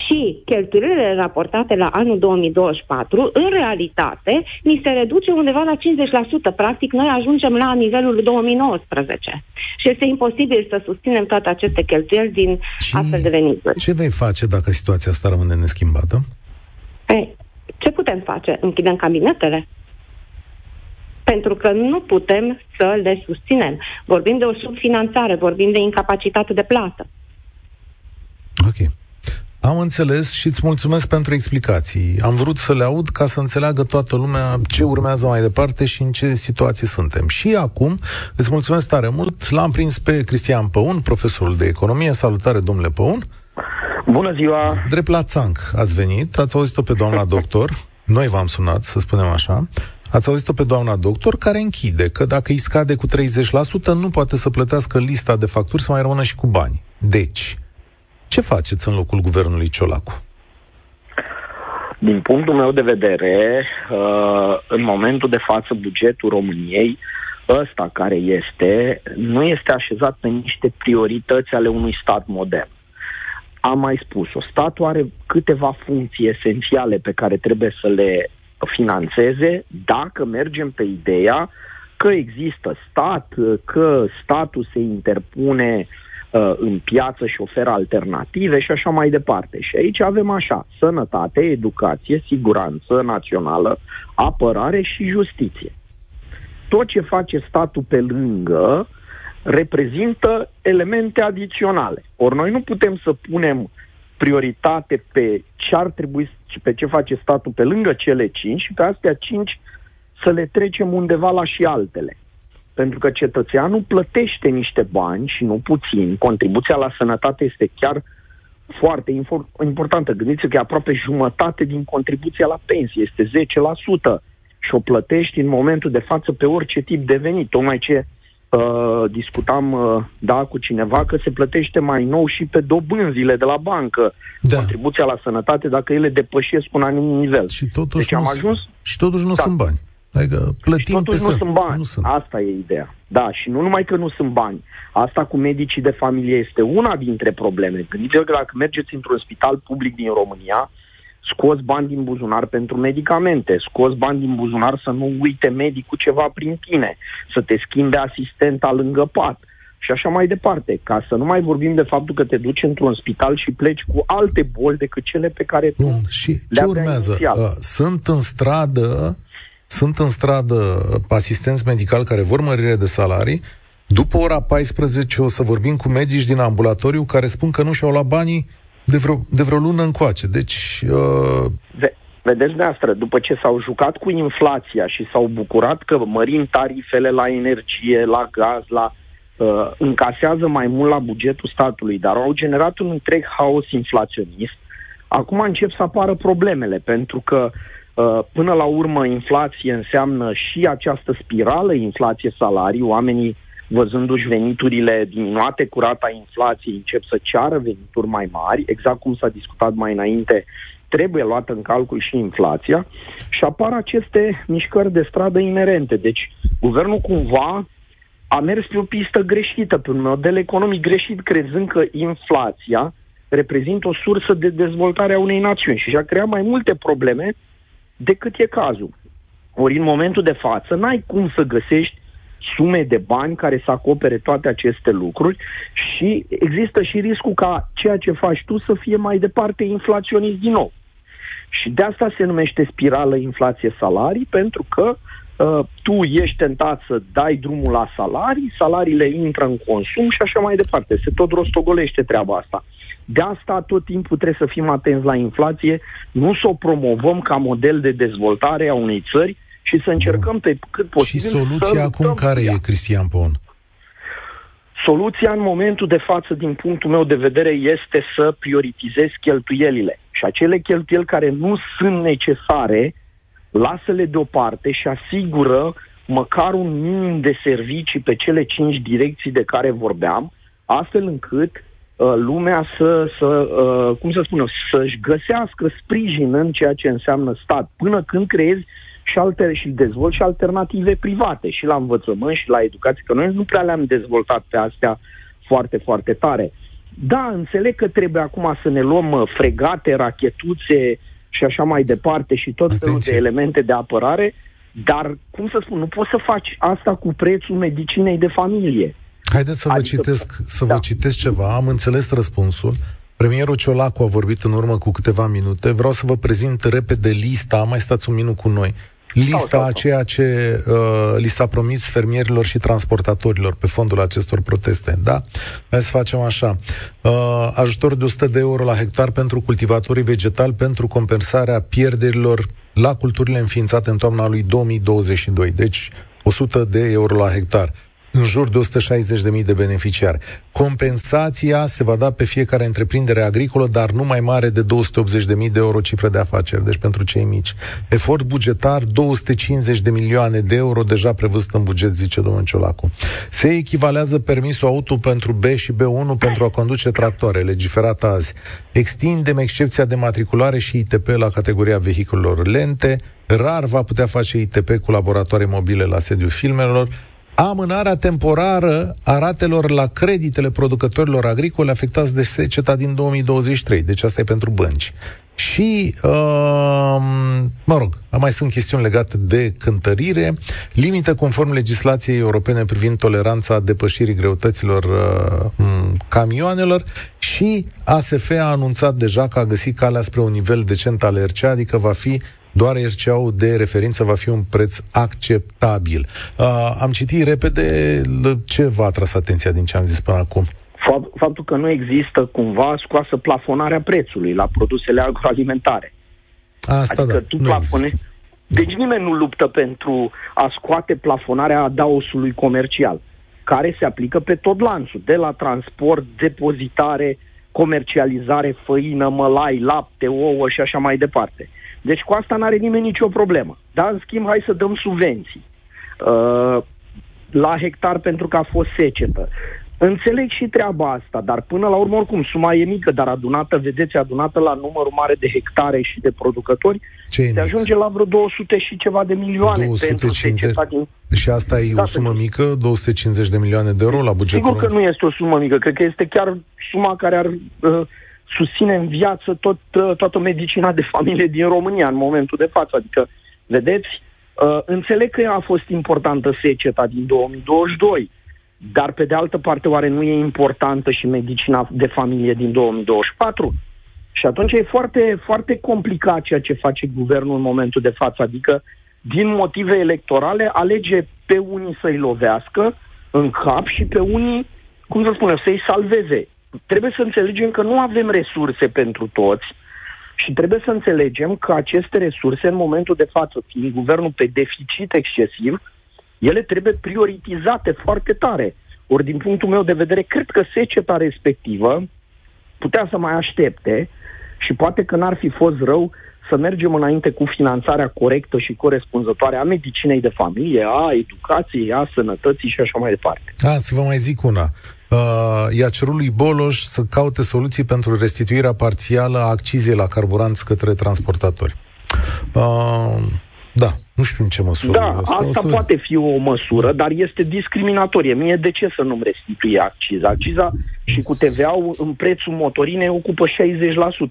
[SPEAKER 7] și cheltuielile raportate la anul 2024, în realitate, ni se reduce undeva la 50%. Practic, noi ajungem la nivelul 2019. Și este imposibil să susținem toate aceste cheltuieli din ce, astfel de venituri.
[SPEAKER 2] Ce vei face dacă situația asta rămâne neschimbată?
[SPEAKER 7] Ei, ce putem face? Închidem cabinetele? Pentru că nu putem să le susținem. Vorbim de o subfinanțare, vorbim de incapacitate de plată.
[SPEAKER 2] Ok. Am înțeles și îți mulțumesc pentru explicații. Am vrut să le aud ca să înțeleagă toată lumea ce urmează mai departe și în ce situație suntem. Și acum îți mulțumesc tare mult. L-am prins pe Cristian Păun, profesorul de economie. Salutare, domnule Păun.
[SPEAKER 8] Bună ziua!
[SPEAKER 2] Drept la țanc ați venit, ați auzit-o pe doamna doctor. Noi v-am sunat, să spunem așa. Ați auzit-o pe doamna doctor care închide că dacă îi scade cu 30%, nu poate să plătească lista de facturi să mai rămână și cu bani. Deci, ce faceți în locul guvernului Ciolacu?
[SPEAKER 8] Din punctul meu de vedere, uh, în momentul de față, bugetul României, ăsta care este, nu este așezat pe niște priorități ale unui stat modern. Am mai spus-o, statul are câteva funcții esențiale pe care trebuie să le financeze dacă mergem pe ideea că există stat, că statul se interpune uh, în piață și oferă alternative și așa mai departe. Și aici avem așa, sănătate, educație, siguranță națională, apărare și justiție. Tot ce face statul pe lângă reprezintă elemente adiționale. Ori noi nu putem să punem prioritate pe ce ar trebui, pe ce face statul pe lângă cele cinci și pe astea cinci să le trecem undeva la și altele. Pentru că cetățeanul plătește niște bani și nu puțin. Contribuția la sănătate este chiar foarte importantă. Gândiți-vă că e aproape jumătate din contribuția la pensie, este 10% și o plătești în momentul de față pe orice tip de venit. Tocmai ce Uh, discutam uh, da, cu cineva că se plătește mai nou și pe dobânzile de la bancă da. contribuția la sănătate dacă ele depășesc un anumit nivel.
[SPEAKER 2] Și totuși deci nu, am ajuns... Și totuși nu da. sunt bani. Adică plătim și
[SPEAKER 8] totuși nu sunt bani. Nu sunt. Asta e ideea. Da, și nu numai că nu sunt bani. Asta cu medicii de familie este una dintre probleme. Gândiți-vă că dacă mergeți într-un spital public din România, scoți bani din buzunar pentru medicamente, scoți bani din buzunar să nu uite medicul ceva prin tine, să te schimbe asistenta lângă pat și așa mai departe, ca să nu mai vorbim de faptul că te duci într-un spital și pleci cu alte boli decât cele pe care tu Bun.
[SPEAKER 2] Și le ce urmează? Inițial. Uh, sunt în stradă sunt în stradă asistenți medicali care vor mărire de salarii. După ora 14 o să vorbim cu medici din ambulatoriu care spun că nu și-au luat banii de vreo, de vreo lună încoace. Deci... Uh...
[SPEAKER 8] Ve- vedeți, dumneavoastră, după ce s-au jucat cu inflația și s-au bucurat că mărim tarifele la energie, la gaz, la uh, încasează mai mult la bugetul statului, dar au generat un întreg haos inflaționist. Acum încep să apară problemele, pentru că uh, până la urmă inflație înseamnă și această spirală inflație-salarii, oamenii văzându-și veniturile diminuate cu rata inflației, încep să ceară venituri mai mari, exact cum s-a discutat mai înainte, trebuie luată în calcul și inflația și apar aceste mișcări de stradă inerente. Deci, guvernul cumva a mers pe o pistă greșită, pe un model economic greșit, crezând că inflația reprezintă o sursă de dezvoltare a unei națiuni și și-a creat mai multe probleme decât e cazul. Ori în momentul de față n-ai cum să găsești sume de bani care să acopere toate aceste lucruri și există și riscul ca ceea ce faci tu să fie mai departe inflaționist din nou. Și de asta se numește spirală inflație-salarii, pentru că uh, tu ești tentat să dai drumul la salarii, salariile intră în consum și așa mai departe. Se tot rostogolește treaba asta. De asta tot timpul trebuie să fim atenți la inflație, nu să o promovăm ca model de dezvoltare a unei țări, și să încercăm pe cât posibil
[SPEAKER 2] Și soluția acum care ea. e, Cristian Pon?
[SPEAKER 8] Soluția în momentul de față, din punctul meu de vedere, este să prioritizezi cheltuielile. Și acele cheltuieli care nu sunt necesare, lasă-le deoparte și asigură măcar un minim de servicii pe cele cinci direcții de care vorbeam, astfel încât uh, lumea să, să uh, cum să spun eu, să-și găsească sprijin în ceea ce înseamnă stat, până când creezi și, alter, și dezvolt și alternative private, și la învățământ, și la educație, că noi nu prea le-am dezvoltat pe astea foarte, foarte tare. Da, înțeleg că trebuie acum să ne luăm uh, fregate, rachetuțe și așa mai departe și tot felul de elemente de apărare, dar, cum să spun, nu poți să faci asta cu prețul medicinei de familie.
[SPEAKER 2] Haideți să vă, adică, citesc, să da. vă citesc ceva. Am înțeles răspunsul. Premierul Ciolacu a vorbit în urmă cu câteva minute. Vreau să vă prezint repede lista. Mai stați un minut cu noi lista a ceea ce uh, li s-a promis fermierilor și transportatorilor pe fondul acestor proteste. Da? Hai să facem așa. Uh, ajutor de 100 de euro la hectar pentru cultivatorii vegetali pentru compensarea pierderilor la culturile înființate în toamna lui 2022. Deci 100 de euro la hectar în jur de 160.000 de beneficiari. Compensația se va da pe fiecare întreprindere agricolă, dar nu mai mare de 280.000 de euro cifră de afaceri, deci pentru cei mici. Efort bugetar, 250 de milioane de euro deja prevăzut în buget, zice domnul Ciolacu. Se echivalează permisul auto pentru B și B1 pentru a conduce tractoare, legiferat azi. Extindem excepția de matriculare și ITP la categoria vehiculelor lente. Rar va putea face ITP cu laboratoare mobile la sediul filmelor amânarea temporară a ratelor la creditele producătorilor agricole afectați de seceta din 2023. Deci asta e pentru bănci. Și, uh, mă rog, mai sunt chestiuni legate de cântărire, limită conform legislației europene privind toleranța depășirii greutăților uh, camioanelor și ASF a anunțat deja că a găsit calea spre un nivel decent al RCA, adică va fi doar RCA-ul de referință va fi un preț acceptabil. Uh, am citit repede ce v-a atras atenția din ce am zis până acum.
[SPEAKER 8] Faptul că nu există cumva scoasă plafonarea prețului la produsele agroalimentare.
[SPEAKER 2] Asta adică
[SPEAKER 8] da, tu plafone... Deci nimeni nu luptă pentru a scoate plafonarea adaosului comercial, care se aplică pe tot lanțul, de la transport, depozitare, comercializare, făină, mălai, lapte, ouă și așa mai departe. Deci cu asta n-are nimeni nicio problemă. Dar, în schimb, hai să dăm subvenții. Uh, la hectar pentru că a fost secetă. Înțeleg și treaba asta, dar până la urmă, oricum, suma e mică, dar adunată, vedeți, adunată la numărul mare de hectare și de producători, Ce se ajunge la vreo 200 și ceva de milioane 250. pentru din...
[SPEAKER 2] Și asta e da, o sumă mică, 250 de milioane de euro la bugetul?
[SPEAKER 8] Sigur că nu este o sumă mică, cred că este chiar suma care ar uh, susține în viață tot, uh, toată medicina de familie din România în momentul de față. Adică, vedeți, uh, înțeleg că a fost importantă seceta din 2022, dar pe de altă parte oare nu e importantă și medicina de familie din 2024? Și atunci e foarte, foarte complicat ceea ce face guvernul în momentul de față, adică din motive electorale alege pe unii să-i lovească în cap și pe unii, cum să spunem, să-i salveze trebuie să înțelegem că nu avem resurse pentru toți și trebuie să înțelegem că aceste resurse, în momentul de față, fiind guvernul pe deficit excesiv, ele trebuie prioritizate foarte tare. Ori, din punctul meu de vedere, cred că seceta respectivă putea să mai aștepte și poate că n-ar fi fost rău să mergem înainte cu finanțarea corectă și corespunzătoare a medicinei de familie, a educației, a sănătății și așa mai departe.
[SPEAKER 2] A, să vă mai zic una. Uh, i-a cerut lui Boloș să caute soluții pentru restituirea parțială a accizei la carburanți către transportatori. Uh, da, nu știu în ce măsură.
[SPEAKER 8] Da, asta, asta să... poate fi o măsură, dar este discriminatorie. Mie de ce să nu-mi restitui acciza? Acciza și cu TVA-ul în prețul motorinei ocupă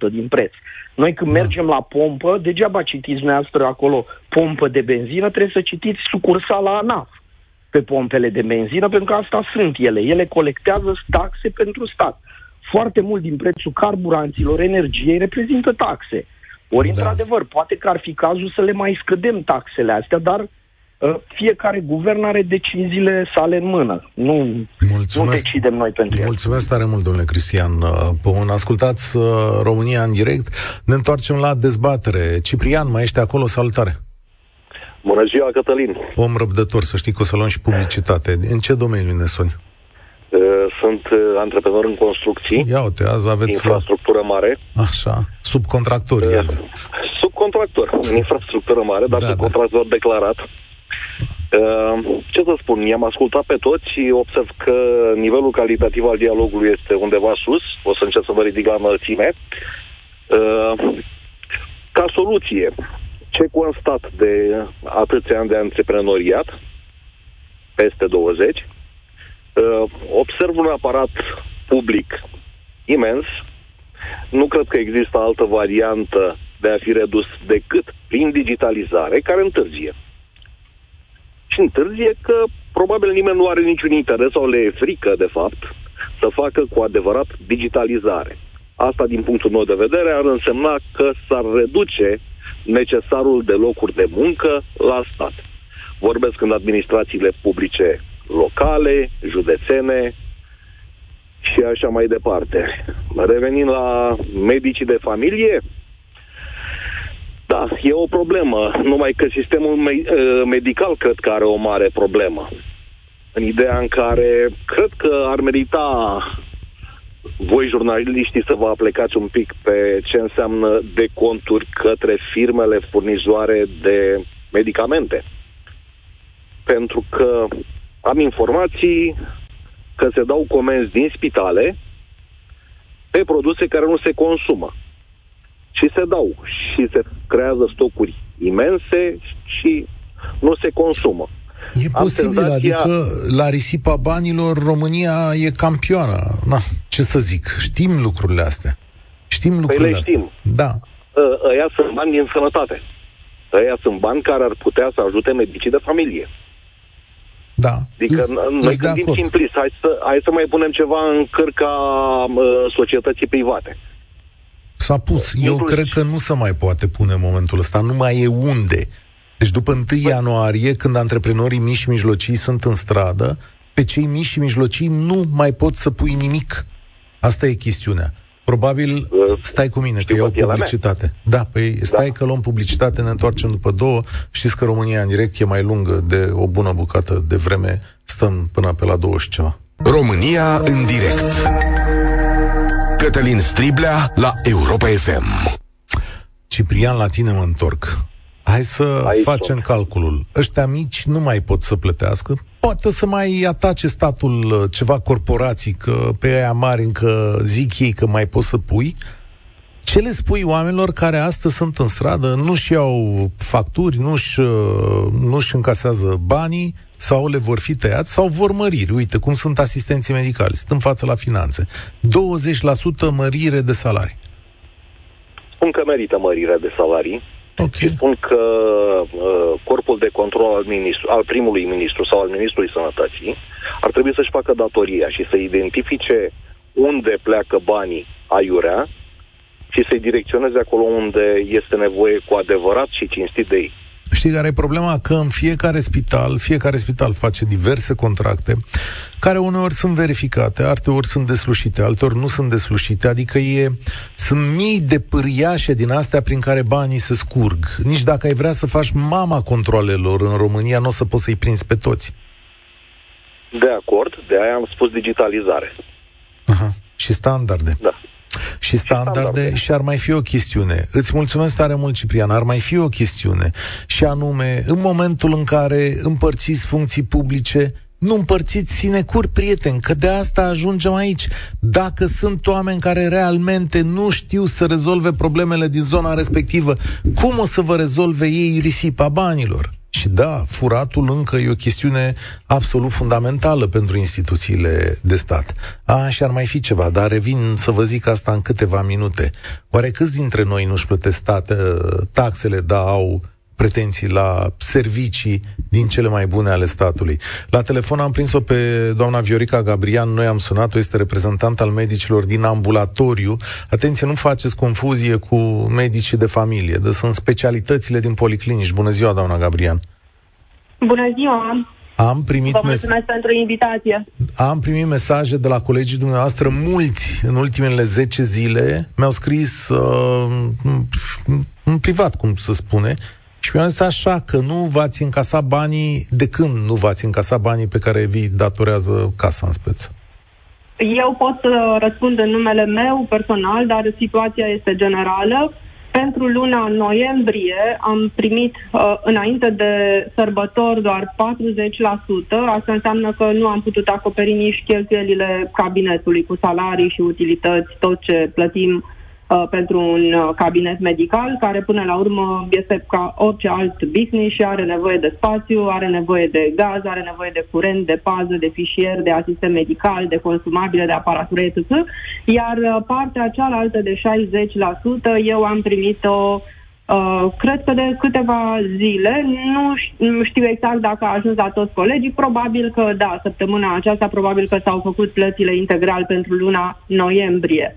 [SPEAKER 8] 60% din preț. Noi când da. mergem la pompă, degeaba citiți dumneavoastră acolo pompă de benzină, trebuie să citiți sucursala ANAF pe pompele de benzină, pentru că asta sunt ele. Ele colectează taxe pentru stat. Foarte mult din prețul carburanților, energiei, reprezintă taxe. Ori, da. într-adevăr, poate că ar fi cazul să le mai scădem taxele astea, dar uh, fiecare guvern are deciziile sale în mână. Nu, Mulțumesc. nu decidem noi pentru
[SPEAKER 2] Mulțumesc tare mult, domnule Cristian Bun, Ascultați uh, România în direct. Ne întoarcem la dezbatere. Ciprian, mai ești acolo? Salutare!
[SPEAKER 9] Bună ziua, Cătălin!
[SPEAKER 2] Om răbdător, să știi că o să luăm și publicitate. În ce domeniu ne suni?
[SPEAKER 9] Uh, sunt uh, antreprenor în construcții.
[SPEAKER 2] Ia uite, azi aveți...
[SPEAKER 9] Infrastructură mare.
[SPEAKER 2] Așa, subcontractor. Uh,
[SPEAKER 9] subcontractor, în infrastructură mare, dar da, subcontractor da. declarat. Ce să spun, i-am ascultat pe toți, observ că nivelul calitativ al dialogului este undeva sus, o să încerc să vă ridic la înălțime. Ca soluție, ce constat de atâția ani de antreprenoriat, peste 20, Uh, observ un aparat public imens. Nu cred că există altă variantă de a fi redus decât prin digitalizare, care întârzie. Și întârzie că probabil nimeni nu are niciun interes sau le e frică, de fapt, să facă cu adevărat digitalizare. Asta, din punctul meu de vedere, ar însemna că s-ar reduce necesarul de locuri de muncă la stat. Vorbesc în administrațiile publice locale, județene și așa mai departe. Revenind la medicii de familie, da, e o problemă, numai că sistemul me- uh, medical cred că are o mare problemă. În ideea în care cred că ar merita voi, jurnaliștii, să vă aplicați un pic pe ce înseamnă de conturi către firmele furnizoare de medicamente. Pentru că am informații că se dau comenzi din spitale pe produse care nu se consumă. Și se dau și se creează stocuri imense și nu se consumă.
[SPEAKER 2] E Am posibil, senzația... adică la risipa banilor România e campioană. Na, ce să zic, știm lucrurile astea. Știm păi lucrurile
[SPEAKER 9] păi le știm.
[SPEAKER 2] Astea. Da.
[SPEAKER 9] Ă, ăia sunt bani din sănătate. Ăia sunt bani care ar putea să ajute medicii de familie.
[SPEAKER 2] Da.
[SPEAKER 9] Adică noi gândim simplist, hai să, hai să mai punem ceva în cărca uh, societății private.
[SPEAKER 2] S-a pus. Eu Inclusiv. cred că nu se mai poate pune în momentul ăsta. Nu mai e unde. Deci după 1 ianuarie, când antreprenorii mici și mijlocii sunt în stradă, pe cei mici și mijlocii nu mai pot să pui nimic. Asta e chestiunea. Probabil, stai cu mine, că iau publicitate. Da, păi stai da. că luăm publicitate, ne întoarcem după două. Știți că România în direct e mai lungă de o bună bucată de vreme. Stăm până pe la două și ceva.
[SPEAKER 1] România în direct. Cătălin Striblea la Europa FM.
[SPEAKER 2] Ciprian, la tine mă întorc. Hai să Aici facem tot. calculul. Ăștia mici nu mai pot să plătească. Poate să mai atace statul uh, ceva corporații, că pe aia mari încă zic ei că mai poți să pui. Ce le spui oamenilor care astăzi sunt în stradă, nu-și iau facturi, nu-și, uh, nu-și încasează banii sau le vor fi tăiați sau vor măriri. Uite cum sunt asistenții medicali, sunt în față la finanțe. 20% mărire de salarii.
[SPEAKER 9] Spun că merită mărirea de salarii Okay. Și spun că uh, corpul de control al, ministru, al primului ministru sau al ministrului sănătății ar trebui să-și facă datoria și să identifice unde pleacă banii aiurea și să-i direcționeze acolo unde este nevoie cu adevărat și cinstit de ei.
[SPEAKER 2] Știi care e problema? Că în fiecare spital, fiecare spital face diverse contracte, care uneori sunt verificate, alteori sunt deslușite, alteori nu sunt deslușite, adică e, sunt mii de pâriașe din astea prin care banii se scurg. Nici dacă ai vrea să faci mama controlelor în România, nu o să poți să-i prinzi pe toți.
[SPEAKER 9] De acord, de aia am spus digitalizare.
[SPEAKER 2] Aha. Și standarde.
[SPEAKER 9] Da
[SPEAKER 2] și standarde, standarde și ar mai fi o chestiune. Îți mulțumesc tare mult, Ciprian, ar mai fi o chestiune și anume, în momentul în care împărțiți funcții publice, nu împărțiți sinecuri, prieteni, că de asta ajungem aici. Dacă sunt oameni care realmente nu știu să rezolve problemele din zona respectivă, cum o să vă rezolve ei risipa banilor? Și da, furatul încă e o chestiune absolut fundamentală pentru instituțiile de stat. A, și ar mai fi ceva, dar revin să vă zic asta în câteva minute. Oare câți dintre noi nu-și plătesc taxele, da, au pretenții la servicii din cele mai bune ale statului. La telefon am prins-o pe doamna Viorica Gabrian, noi am sunat-o, este reprezentant al medicilor din ambulatoriu. Atenție, nu faceți confuzie cu medicii de familie, de sunt specialitățile din policlinici. Bună ziua, doamna Gabrian!
[SPEAKER 10] Bună ziua!
[SPEAKER 2] Am primit
[SPEAKER 10] Vă mulțumesc mes- pentru invitație.
[SPEAKER 2] Am primit mesaje de la colegii dumneavoastră, mulți în ultimele 10 zile mi-au scris uh, în privat, cum să spune, și mi-au zis așa că nu v-ați încasat banii, de când nu v-ați încasat banii pe care vi datorează casa în speță?
[SPEAKER 10] Eu pot să răspund în numele meu personal, dar situația este generală. Pentru luna noiembrie am primit uh, înainte de sărbători doar 40%. Asta înseamnă că nu am putut acoperi nici cheltuielile cabinetului cu salarii și utilități, tot ce plătim uh, pentru un uh, cabinet medical, care până la urmă este ca orice alt business și are nevoie de spațiu, are nevoie de gaz, are nevoie de curent, de pază, de fișier, de asistent medical, de consumabile, de aparatură, etc. Iar uh, partea cealaltă de 60%, eu am primit-o Uh, cred că de câteva zile, nu, nu știu exact dacă a ajuns la toți colegii, probabil că da, săptămâna aceasta probabil că s-au făcut plățile integral pentru luna noiembrie.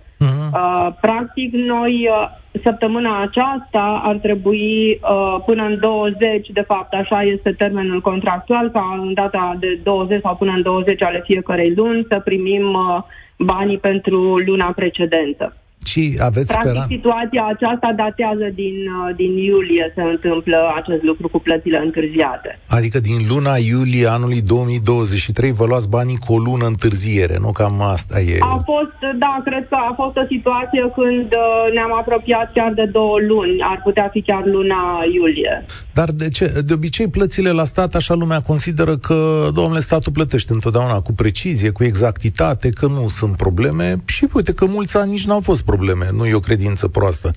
[SPEAKER 10] Uh-huh. Uh, practic, noi uh, săptămâna aceasta ar trebui uh, până în 20, de fapt așa este termenul contractual, ca în data de 20 sau până în 20 ale fiecarei luni să primim uh, banii pentru luna precedentă.
[SPEAKER 2] Și aveți
[SPEAKER 10] Practic, speran... situația aceasta datează din, uh, din iulie se întâmplă acest lucru cu plățile întârziate.
[SPEAKER 2] Adică din luna iulie anului 2023 vă luați banii cu o lună întârziere, nu cam asta e...
[SPEAKER 10] A fost, da, cred că a fost o situație când uh, ne-am apropiat chiar de două luni. Ar putea fi chiar luna iulie.
[SPEAKER 2] Dar de ce? De obicei plățile la stat, așa lumea consideră că, domnule, statul plătește întotdeauna cu precizie, cu exactitate, că nu sunt probleme și uite că mulți ani nici n-au fost probleme, nu e o credință proastă.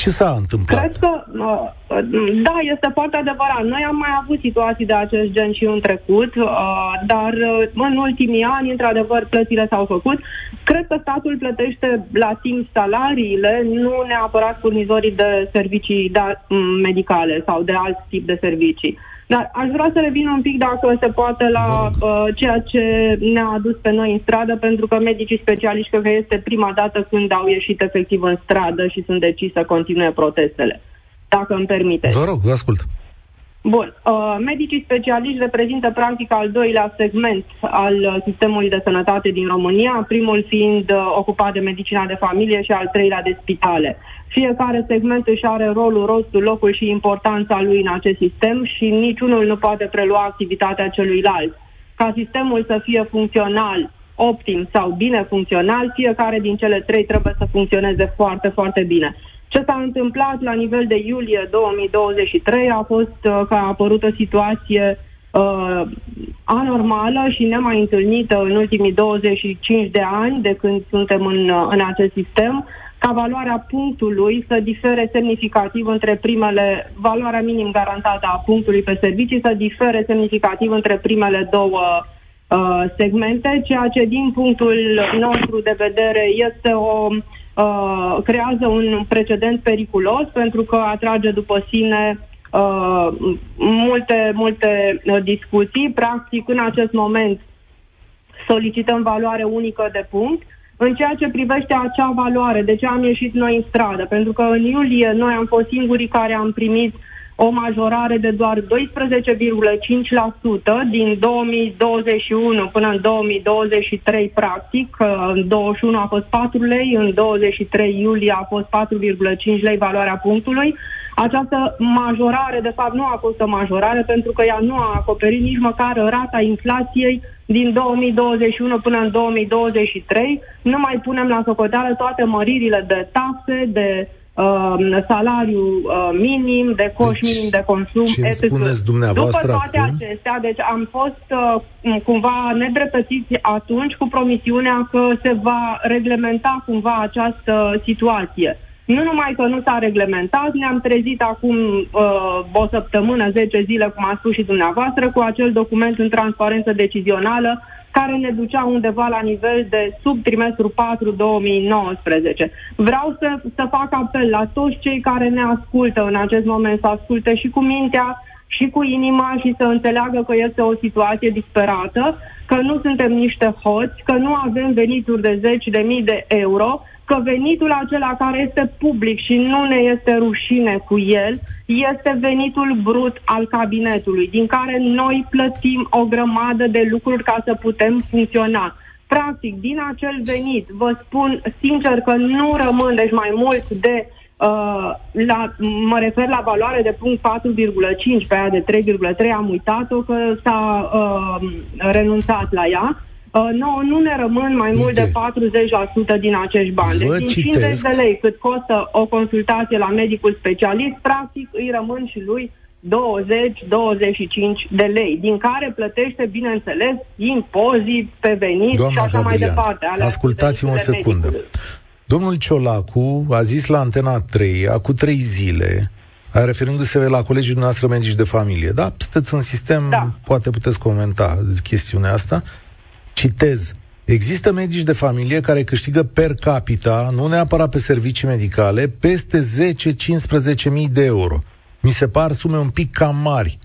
[SPEAKER 2] Ce s-a întâmplat?
[SPEAKER 10] Cred că, da, este foarte adevărat. Noi am mai avut situații de acest gen și în trecut, dar în ultimii ani, într-adevăr, plățile s-au făcut. Cred că statul plătește la timp salariile, nu neapărat furnizorii de servicii medicale sau de alt tip de servicii. Dar aș vrea să revin un pic, dacă se poate, la uh, ceea ce ne-a adus pe noi în stradă, pentru că medicii specialiști cred că este prima dată când au ieșit efectiv în stradă și sunt decis să continue protestele. Dacă îmi permiteți.
[SPEAKER 2] Vă rog, vă ascult.
[SPEAKER 10] Bun. Uh, medicii specialiști reprezintă practic al doilea segment al uh, sistemului de sănătate din România, primul fiind uh, ocupat de medicina de familie și al treilea de spitale. Fiecare segment își are rolul, rostul, locul și importanța lui în acest sistem și niciunul nu poate prelua activitatea celuilalt. Ca sistemul să fie funcțional, optim sau bine funcțional, fiecare din cele trei trebuie să funcționeze foarte, foarte bine. Ce s-a întâmplat la nivel de iulie 2023 a fost uh, că a apărut o situație uh, anormală și nemai întâlnită în ultimii 25 de ani de când suntem în, uh, în acest sistem, ca valoarea punctului să difere semnificativ între primele, valoarea minim garantată a punctului pe servicii să difere semnificativ între primele două uh, segmente, ceea ce din punctul nostru de vedere este o uh, creează un precedent periculos pentru că atrage după sine uh, multe, multe uh, discuții. Practic, în acest moment solicităm valoare unică de punct în ceea ce privește acea valoare, de ce am ieșit noi în stradă? Pentru că în iulie noi am fost singurii care am primit o majorare de doar 12,5% din 2021 până în 2023, practic. În 21 a fost 4 lei, în 23 iulie a fost 4,5 lei valoarea punctului. Această majorare, de fapt, nu a fost o majorare pentru că ea nu a acoperit nici măcar rata inflației din 2021 până în 2023. Nu mai punem la socoteală toate măririle de taxe, de uh, salariu uh, minim, de coș deci, minim de consum,
[SPEAKER 2] ce etc. spuneți dumneavoastră
[SPEAKER 10] După toate acum? acestea, deci am fost uh, cumva nedreptățiți atunci cu promisiunea că se va reglementa cumva această situație. Nu numai că nu s-a reglementat, ne-am trezit acum uh, o săptămână, 10 zile, cum a spus și dumneavoastră, cu acel document în transparență decizională care ne ducea undeva la nivel de sub trimestru 4 2019. Vreau să, să fac apel la toți cei care ne ascultă în acest moment, să asculte și cu mintea și cu inima și să înțeleagă că este o situație disperată, că nu suntem niște hoți, că nu avem venituri de zeci de mii de euro, că venitul acela care este public și nu ne este rușine cu el, este venitul brut al cabinetului, din care noi plătim o grămadă de lucruri ca să putem funcționa. Practic, din acel venit, vă spun sincer că nu rămân, deci mai mult de Uh, la, mă refer la valoare de punct 4,5 pe aia de 3,3, am uitat-o că s-a uh, renunțat la ea. Uh, no, nu ne rămân mai mult de 40% din acești bani. Deci din 50 de lei cât costă o consultație la medicul specialist, practic îi rămân și lui 20-25 de lei, din care plătește, bineînțeles, impozit pe venit Doamna și așa Gabriel, mai departe.
[SPEAKER 2] ascultați-mă o secundă. Medicului. Domnul Ciolacu a zis la Antena 3, acum trei zile, referindu-se la colegii noastre medici de familie. Da, sunteți în sistem, da. poate puteți comenta chestiunea asta. Citez. Există medici de familie care câștigă per capita, nu neapărat pe servicii medicale, peste 10-15 mii de euro. Mi se par sume un pic cam mari.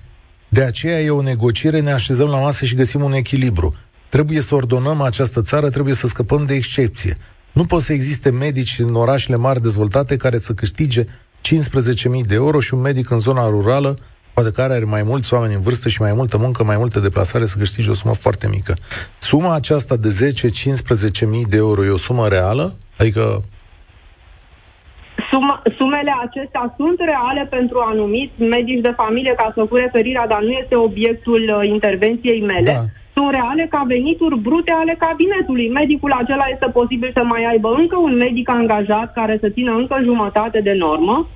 [SPEAKER 2] De aceea e o negociere, ne așezăm la masă și găsim un echilibru. Trebuie să ordonăm această țară, trebuie să scăpăm de excepție. Nu pot să existe medici în orașele mari dezvoltate care să câștige 15.000 de euro și un medic în zona rurală, poate care are mai mulți oameni în vârstă și mai multă muncă, mai multă deplasare, să câștige o sumă foarte mică. Suma aceasta de 10-15.000 de euro e o sumă reală? Adică
[SPEAKER 10] Suma, sumele acestea sunt reale pentru anumiți medici de familie, ca să cu referirea, dar nu este obiectul uh, intervenției mele. Da. Sunt reale ca venituri brute ale cabinetului. Medicul acela este posibil să mai aibă încă un medic angajat care să țină încă jumătate de normă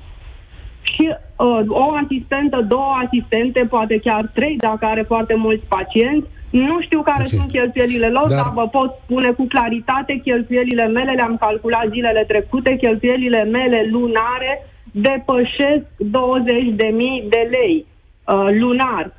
[SPEAKER 10] și uh, o asistentă, două asistente, poate chiar trei dacă are foarte mulți pacienți nu știu care okay. sunt cheltuielile lor, dar... dar vă pot spune cu claritate cheltuielile mele, le-am calculat zilele trecute, cheltuielile mele lunare depășesc 20.000 de lei uh, lunar.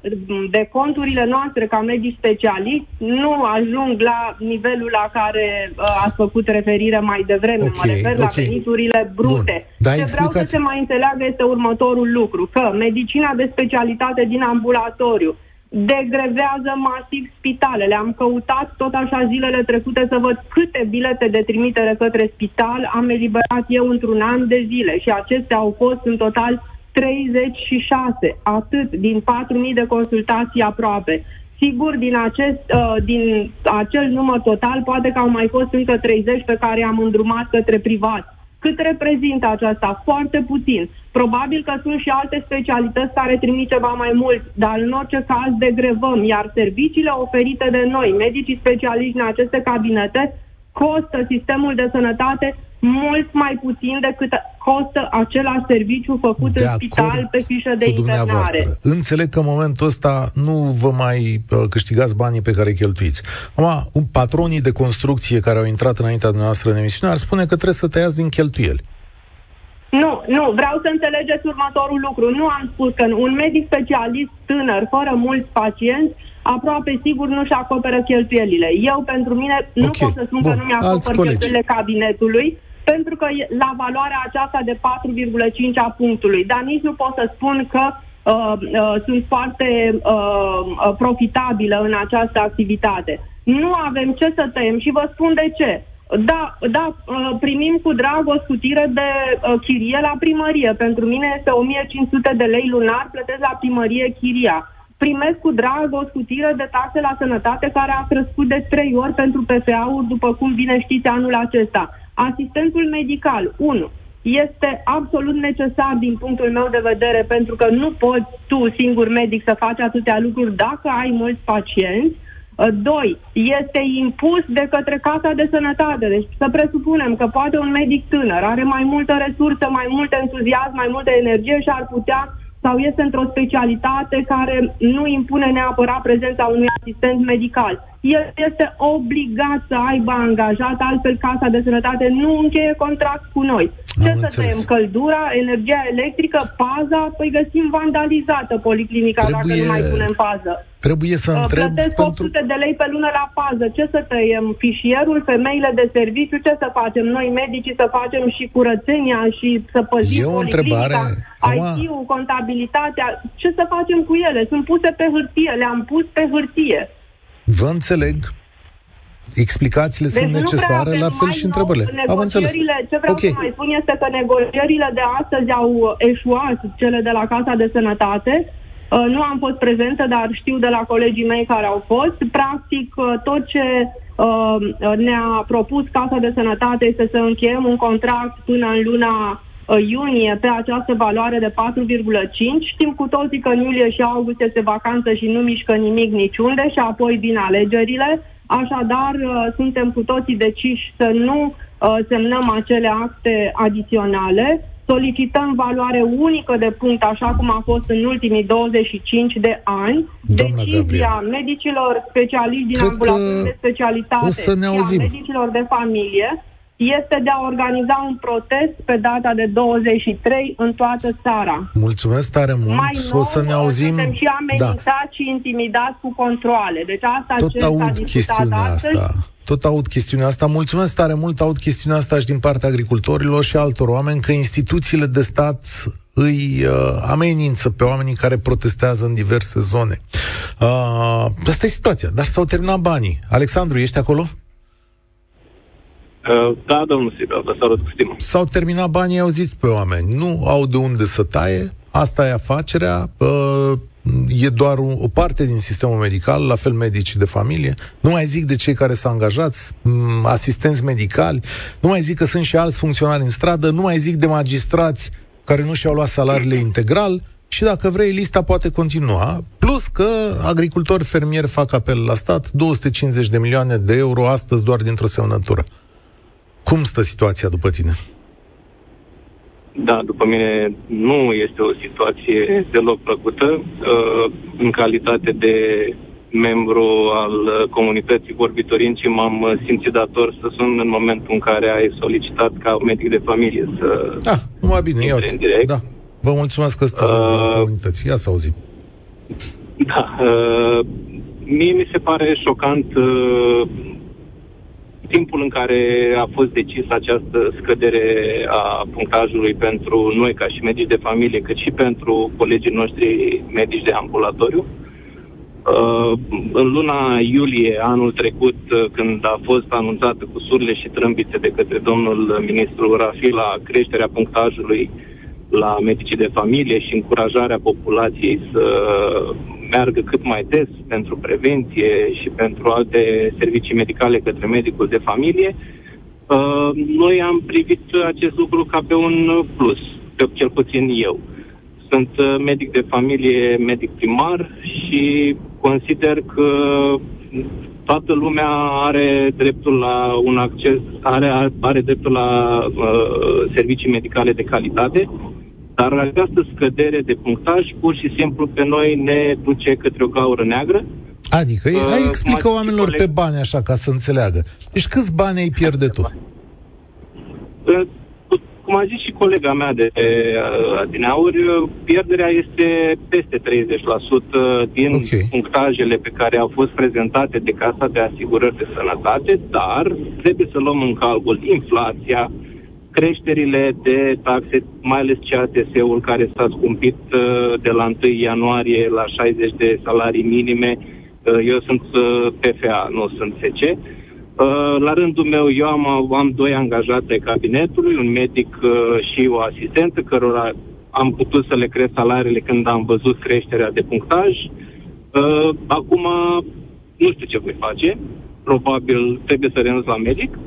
[SPEAKER 10] De conturile noastre ca medici specialiști nu ajung la nivelul la care uh, ați făcut referire mai devreme. Okay, mă refer okay. la veniturile brute. Bun. Ce vreau să se mai înțeleagă este următorul lucru, că medicina de specialitate din ambulatoriu degrevează masiv spitalele. Am căutat tot așa zilele trecute să văd câte bilete de trimitere către spital am eliberat eu într-un an de zile și acestea au fost în total 36, atât din 4.000 de consultații aproape. Sigur, din, acest, uh, din acel număr total, poate că au mai fost încă 30 pe care am îndrumat către privat. Cât reprezintă aceasta? Foarte puțin. Probabil că sunt și alte specialități care trimit ceva mai mult, dar în orice caz degrevăm, iar serviciile oferite de noi, medicii specialiști în aceste cabinete, costă sistemul de sănătate mult mai puțin decât costă același serviciu făcut de în spital pe fișă de internare.
[SPEAKER 2] Înțeleg că în momentul ăsta nu vă mai uh, câștigați banii pe care îi cheltuiți. Acum, patronii de construcție care au intrat înaintea noastră în emisiune ar spune că trebuie să tăiați din cheltuieli.
[SPEAKER 10] Nu, nu, vreau să înțelegeți următorul lucru. Nu am spus că un medic specialist tânăr, fără mulți pacienți, aproape sigur nu-și acoperă cheltuielile. Eu, pentru mine, okay. nu pot să spun Bun. că nu mi-acopăr cheltuielile cabinetului, pentru că e la valoarea aceasta de 4,5 a punctului. Dar nici nu pot să spun că uh, uh, sunt foarte uh, uh, profitabilă în această activitate. Nu avem ce să tăiem și vă spun de ce. Da, da, uh, primim cu drag o scutire de uh, chirie la primărie. Pentru mine este 1500 de lei lunar, plătesc la primărie chiria. Primesc cu drag o scutire de taxe la sănătate care a crescut de 3 ori pentru PFA-uri, după cum bine știți anul acesta. Asistentul medical, 1. Este absolut necesar din punctul meu de vedere pentru că nu poți tu, singur medic, să faci atâtea lucruri dacă ai mulți pacienți. Uh, doi, este impus de către Casa de Sănătate. Deci să presupunem că poate un medic tânăr are mai multă resursă, mai mult entuziasm, mai multă energie și ar putea sau este într-o specialitate care nu impune neapărat prezența unui asistent medical el este obligat să aibă angajat, altfel Casa de Sănătate nu încheie contract cu noi. Ce Am să înțeles. tăiem? Căldura, energia electrică, paza? Păi găsim vandalizată policlinica trebuie, dacă nu mai punem pază.
[SPEAKER 2] Trebuie să întreb
[SPEAKER 10] Plătesc pentru... 800 de lei pe lună la pază. Ce să tăiem? Fișierul, femeile de serviciu? Ce să facem? Noi medicii să facem și curățenia și să păzim
[SPEAKER 2] e o întrebare.
[SPEAKER 10] IT-ul, contabilitatea. Ce să facem cu ele? Sunt puse pe hârtie, le-am pus pe hârtie.
[SPEAKER 2] Vă înțeleg. Explicațiile deci sunt necesare, la fel și întrebările.
[SPEAKER 10] Am înțeles. Ce vreau okay. să mai spun este că negocierile de astăzi au eșuat, cele de la Casa de Sănătate. Uh, nu am fost prezentă, dar știu de la colegii mei care au fost. Practic, uh, tot ce uh, ne-a propus Casa de Sănătate este să încheiem un contract până în luna iunie pe această valoare de 4,5. Știm cu toții că în iulie și august este vacanță și nu mișcă nimic niciunde și apoi vin alegerile. Așadar, uh, suntem cu toții deciși să nu uh, semnăm acele acte adiționale. Solicităm valoare unică de punct, așa cum a fost în ultimii 25 de ani. Doamna Decizia Gabriel. medicilor specialiști din ambulatorul de specialitate și a medicilor de familie este de a organiza un protest pe data de 23 în toată țara.
[SPEAKER 2] Mulțumesc tare mult.
[SPEAKER 10] Mai nou,
[SPEAKER 2] o să ne auzim.
[SPEAKER 10] Suntem și amenințați da. și intimidați cu controle. Deci asta
[SPEAKER 2] Tot
[SPEAKER 10] ce
[SPEAKER 2] aud chestiunea
[SPEAKER 10] astăzi.
[SPEAKER 2] asta. Tot aud chestiunea asta. Mulțumesc tare mult. Aud chestiunea asta și din partea agricultorilor și altor oameni că instituțiile de stat îi uh, amenință pe oamenii care protestează în diverse zone. Uh, asta e situația, dar s-au terminat banii. Alexandru, ești acolo? Uh,
[SPEAKER 11] da, domnul Sibel, vă salut cu stimă.
[SPEAKER 2] S-au terminat banii, au zis pe oameni. Nu au de unde să taie, asta e afacerea, uh, e doar o, o parte din sistemul medical, la fel medicii de familie. Nu mai zic de cei care s-au angajați, m- asistenți medicali, nu mai zic că sunt și alți funcționari în stradă, nu mai zic de magistrați care nu și-au luat salariile integral și dacă vrei, lista poate continua. Plus că agricultori fermieri fac apel la stat, 250 de milioane de euro astăzi doar dintr-o semnătură. Cum stă situația după tine?
[SPEAKER 11] Da, după mine nu este o situație deloc plăcută. Uh, în calitate de membru al comunității vorbitorinci m-am simțit dator să sun în momentul în care ai solicitat ca medic de familie să...
[SPEAKER 2] Da, numai bine, iau
[SPEAKER 11] în direct.
[SPEAKER 2] Da. Vă mulțumesc că sunteți uh, comunității. Ia să auzim.
[SPEAKER 11] Da. Uh, mie mi se pare șocant uh, timpul în care a fost decis această scădere a punctajului pentru noi ca și medici de familie, cât și pentru colegii noștri medici de ambulatoriu. Uh, în luna iulie anul trecut, uh, când a fost anunțată cu surle și trâmbițe de către domnul ministru Rafila creșterea punctajului la medicii de familie și încurajarea populației să meargă cât mai des pentru prevenție și pentru alte servicii medicale către medicul de familie, uh, noi am privit acest lucru ca pe un plus, pe cel puțin eu. Sunt uh, medic de familie, medic primar și consider că toată lumea are dreptul la un acces, are, are dreptul la uh, servicii medicale de calitate dar această scădere de punctaj pur și simplu pe noi ne duce către o gaură neagră.
[SPEAKER 2] Adică, uh, hai explică oamenilor coleg... pe bani așa ca să înțeleagă. Deci câți bani ai pierde tu?
[SPEAKER 11] Uh, cum a zis și colega mea de uh, din aur, pierderea este peste 30% din okay. punctajele pe care au fost prezentate de Casa de Asigurări de Sănătate, dar trebuie să luăm în calcul inflația, creșterile de taxe, mai ales CATS-ul care s-a scumpit uh, de la 1 ianuarie la 60 de salarii minime. Uh, eu sunt uh, PFA, nu sunt SC. La rândul meu, eu am, am doi angajați ai cabinetului, un medic și o asistentă, cărora am putut să le cresc salariile când am văzut creșterea de punctaj. Acum nu știu ce voi face. Probabil trebuie să renunț la medic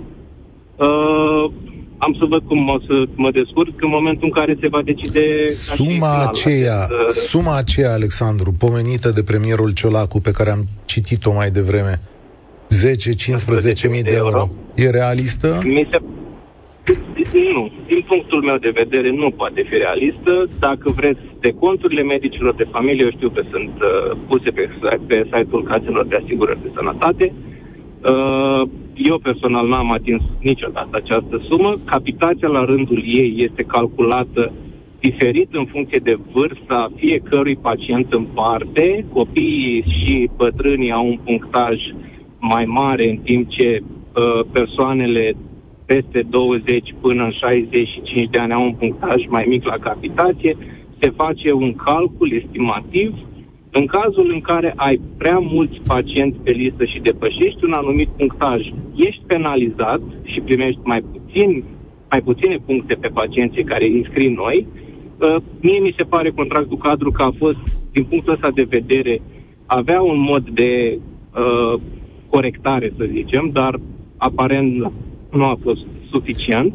[SPEAKER 11] am să văd cum o să mă descurc în momentul în care se va decide
[SPEAKER 2] suma aceea, acest, suma aceea, Alexandru, pomenită de premierul Ciolacu pe care am citit-o mai devreme, 10-15 mii de euro, e realistă?
[SPEAKER 11] Mi se... Nu. Din punctul meu de vedere, nu poate fi realistă. Dacă vreți, de conturile medicilor de familie, eu știu că sunt uh, puse pe, pe site-ul caselor de asigurări de sănătate. Uh, eu personal n-am atins niciodată această sumă. Capitația la rândul ei este calculată diferit în funcție de vârsta fiecărui pacient în parte. Copiii și bătrânii au un punctaj mai mare, în timp ce uh, persoanele peste 20 până în 65 de ani au un punctaj mai mic la capitație. Se face un calcul estimativ în cazul în care ai prea mulți pacienți pe listă și depășești un anumit punctaj, ești penalizat și primești mai puțin mai puține puncte pe pacienții care îi înscrii noi. Uh, mie mi se pare contractul cadru că a fost, din punctul ăsta de vedere, avea un mod de uh, corectare, să zicem, dar aparent nu a fost suficient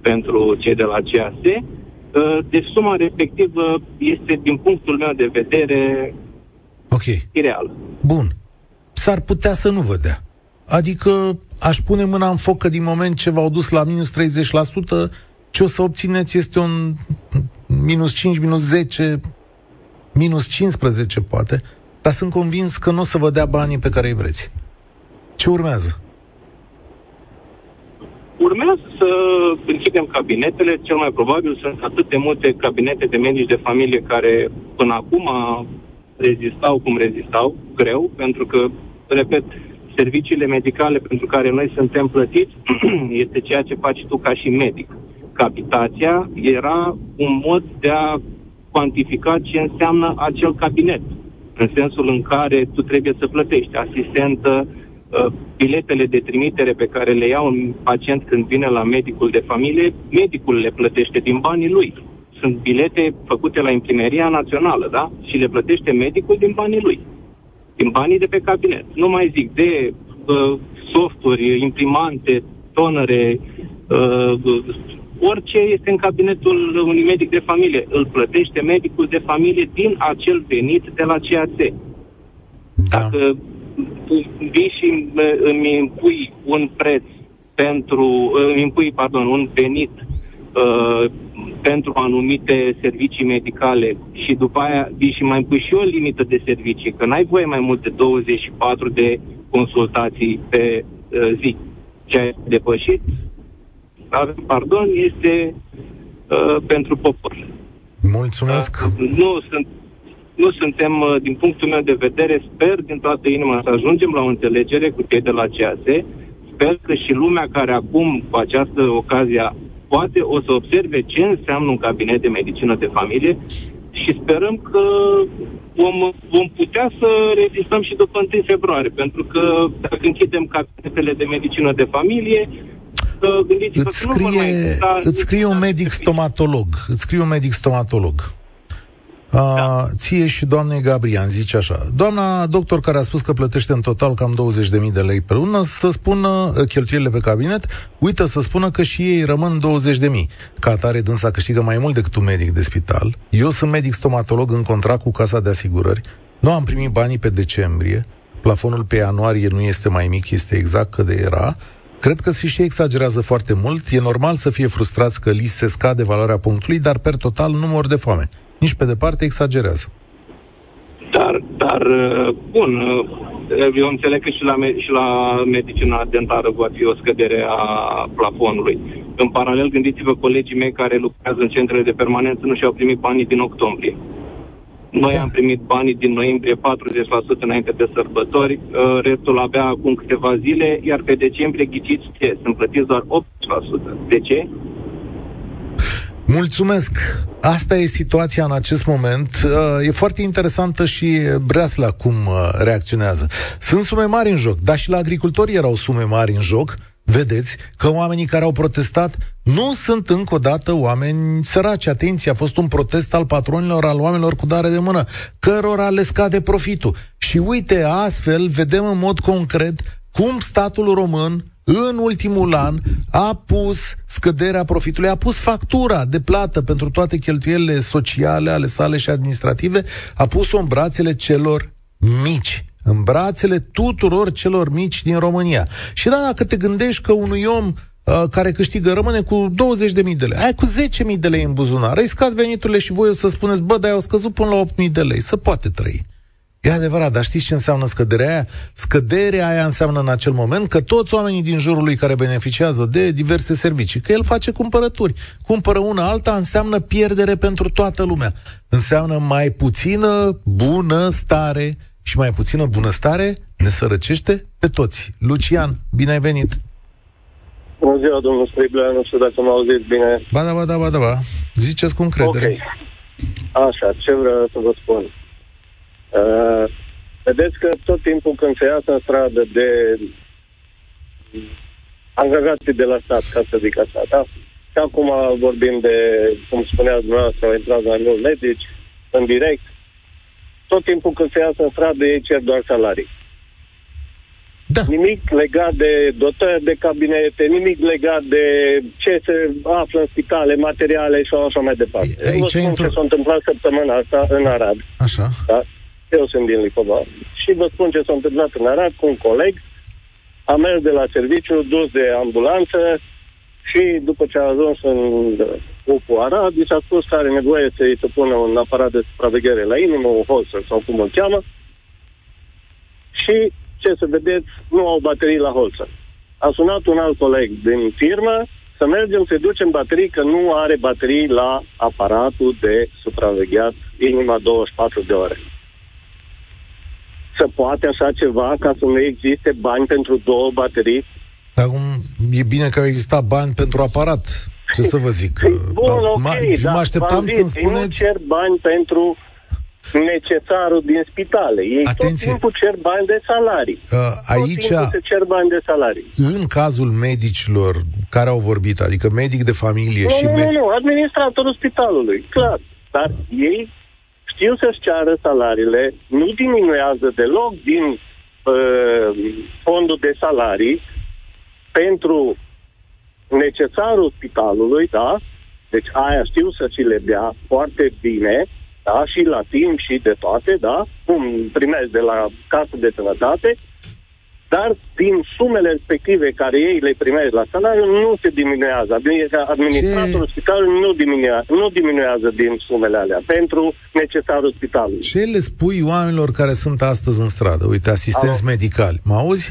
[SPEAKER 11] pentru cei de la CAS. Uh, deci suma respectivă este, din punctul meu de vedere,
[SPEAKER 2] Ok.
[SPEAKER 11] Ireal.
[SPEAKER 2] Bun. S-ar putea să nu vă dea. Adică aș pune mâna în foc că din moment ce v-au dus la minus 30%, ce o să obțineți este un minus 5, minus 10, minus 15 poate, dar sunt convins că nu o să vă dea banii pe care îi vreți. Ce urmează?
[SPEAKER 11] urmează să închidem cabinetele, cel mai probabil sunt atât de multe cabinete de medici de familie care până acum rezistau cum rezistau, greu, pentru că, repet, serviciile medicale pentru care noi suntem plătiți este ceea ce faci tu ca și medic. Capitația era un mod de a cuantifica ce înseamnă acel cabinet, în sensul în care tu trebuie să plătești asistentă, uh, biletele de trimitere pe care le ia un pacient când vine la medicul de familie, medicul le plătește din banii lui. Sunt bilete făcute la imprimeria națională, da? Și le plătește medicul din banii lui din banii de pe cabinet. Nu mai zic de uh, softuri, imprimante, tonere, uh, orice este în cabinetul unui medic de familie. Îl plătește medicul de familie din acel venit de la CAC. Da. Dacă vii și îmi impui un preț pentru, îmi impui, pardon, un venit uh, pentru anumite servicii medicale și după aia vii și mai pui și o limită de servicii, că n-ai voie mai mult de 24 de consultații pe uh, zi. Ce ai depășit, pardon, este uh, pentru popor.
[SPEAKER 2] Mulțumesc!
[SPEAKER 11] Uh, nu sunt nu suntem, uh, din punctul meu de vedere, sper din toată inima să ajungem la o înțelegere cu cei de la CAS. Sper că și lumea care acum, cu această ocazie, poate o să observe ce înseamnă un cabinet de medicină de familie și sperăm că vom, vom putea să rezistăm și după 1 februarie, pentru că dacă închidem cabinetele de medicină de familie, gândiți-vă
[SPEAKER 2] îți scrie, că nu mai îți scrie un medic stomatolog, îți scrie un medic stomatolog da. ție și doamnei Gabrian, zice așa. Doamna doctor care a spus că plătește în total cam 20.000 de lei pe lună, să spună ă, cheltuielile pe cabinet, uită să spună că și ei rămân 20.000. Ca atare dânsa câștigă mai mult decât un medic de spital. Eu sunt medic stomatolog în contract cu Casa de Asigurări. Nu am primit banii pe decembrie. Plafonul pe ianuarie nu este mai mic, este exact cât de era. Cred că și exagerează foarte mult. E normal să fie frustrați că li se scade valoarea punctului, dar per total nu mor de foame nici pe departe exagerează.
[SPEAKER 11] Dar, dar uh, bun, uh, eu înțeleg că și la, și la medicina dentară va fi o scădere a plafonului. În paralel, gândiți-vă colegii mei care lucrează în centrele de permanență nu și-au primit banii din octombrie. Noi da. am primit banii din noiembrie 40% înainte de sărbători, uh, restul abia acum câteva zile, iar pe decembrie ghiciți ce? Sunt plătiți doar 8%. De ce?
[SPEAKER 2] Mulțumesc! Asta e situația în acest moment. Uh, e foarte interesantă și Breasla cum uh, reacționează. Sunt sume mari în joc, dar și la agricultori erau sume mari în joc. Vedeți că oamenii care au protestat nu sunt încă o dată oameni săraci. Atenție, a fost un protest al patronilor, al oamenilor cu dare de mână, cărora le scade profitul. Și uite, astfel vedem în mod concret cum statul român în ultimul an a pus scăderea profitului, a pus factura de plată pentru toate cheltuielile sociale ale sale și administrative, a pus-o în brațele celor mici în brațele tuturor celor mici din România. Și da, dacă te gândești că unui om uh, care câștigă rămâne cu 20.000 de lei, ai cu 10.000 de lei în buzunar, îi scad veniturile și voi o să spuneți, bă, dar au scăzut până la 8.000 de lei, să poate trăi. E adevărat, dar știți ce înseamnă scăderea aia? Scăderea aia înseamnă în acel moment că toți oamenii din jurul lui care beneficiază de diverse servicii, că el face cumpărături, cumpără una alta, înseamnă pierdere pentru toată lumea. Înseamnă mai puțină bunăstare și mai puțină bunăstare ne sărăcește pe toți. Lucian, bine ai venit!
[SPEAKER 12] Bună ziua, domnul Striblea, nu știu dacă mă auziți bine.
[SPEAKER 2] Ba da, ba da, ba da, ba. Ziceți cu încredere.
[SPEAKER 12] Ok. Așa, ce vreau să vă spun? Uh, vedeți că tot timpul când se iasă în stradă de angajații de la stat, ca să zic așa, da? Și acum vorbim de, cum spunea dumneavoastră, au intrat mai mulți medici în direct. Tot timpul când se iasă în stradă, ei cer doar salarii. Da. Nimic legat de dotări de cabinete, nimic legat de ce se află în spitale, materiale și așa mai departe. Aici vă spun intru... ce s-a întâmplat săptămâna asta în Arad.
[SPEAKER 2] Așa.
[SPEAKER 12] Da? Eu sunt din Licova. Și vă spun ce s-a întâmplat în Arad cu un coleg. Am mers de la serviciu, dus de ambulanță și după ce a ajuns în UPU Arad, i s-a spus că are nevoie să-i se pună un aparat de supraveghere la inimă, un holster sau cum îl cheamă. Și ce să vedeți, nu au baterii la holster. a sunat un alt coleg din firmă să mergem să ducem baterii, că nu are baterii la aparatul de supravegheat inima 24 de ore. Să poate așa ceva ca să nu existe bani pentru două baterii?
[SPEAKER 2] Acum, e bine că au existat bani pentru aparat. Ce să vă zic?
[SPEAKER 12] Bun, ok,
[SPEAKER 2] mă, mă așteptam să-mi spuneți... Nu
[SPEAKER 12] cer bani pentru necesarul din spitale. Ei Atenție. tot timpul cer bani de salarii. Uh,
[SPEAKER 2] aici, tot
[SPEAKER 12] se cer bani de salarii.
[SPEAKER 2] În cazul medicilor care au vorbit, adică medic de familie
[SPEAKER 12] nu,
[SPEAKER 2] și...
[SPEAKER 12] Nu, me- nu, nu, administratorul spitalului, clar. Dar ei știu să-și ceară salariile, nu diminuează deloc din uh, fondul de salarii pentru necesarul spitalului, da? Deci aia știu să ți le dea foarte bine, da, și la timp și de toate, da, cum primesc de la casă de sănătate, dar din sumele respective care ei le primesc la salariu nu se diminuează. Administratorul Ce... spitalului nu diminuează, nu diminuează din sumele alea pentru necesarul spitalului.
[SPEAKER 2] Ce le spui oamenilor care sunt astăzi în stradă? Uite, asistenți Alo. medicali. Mă auzi?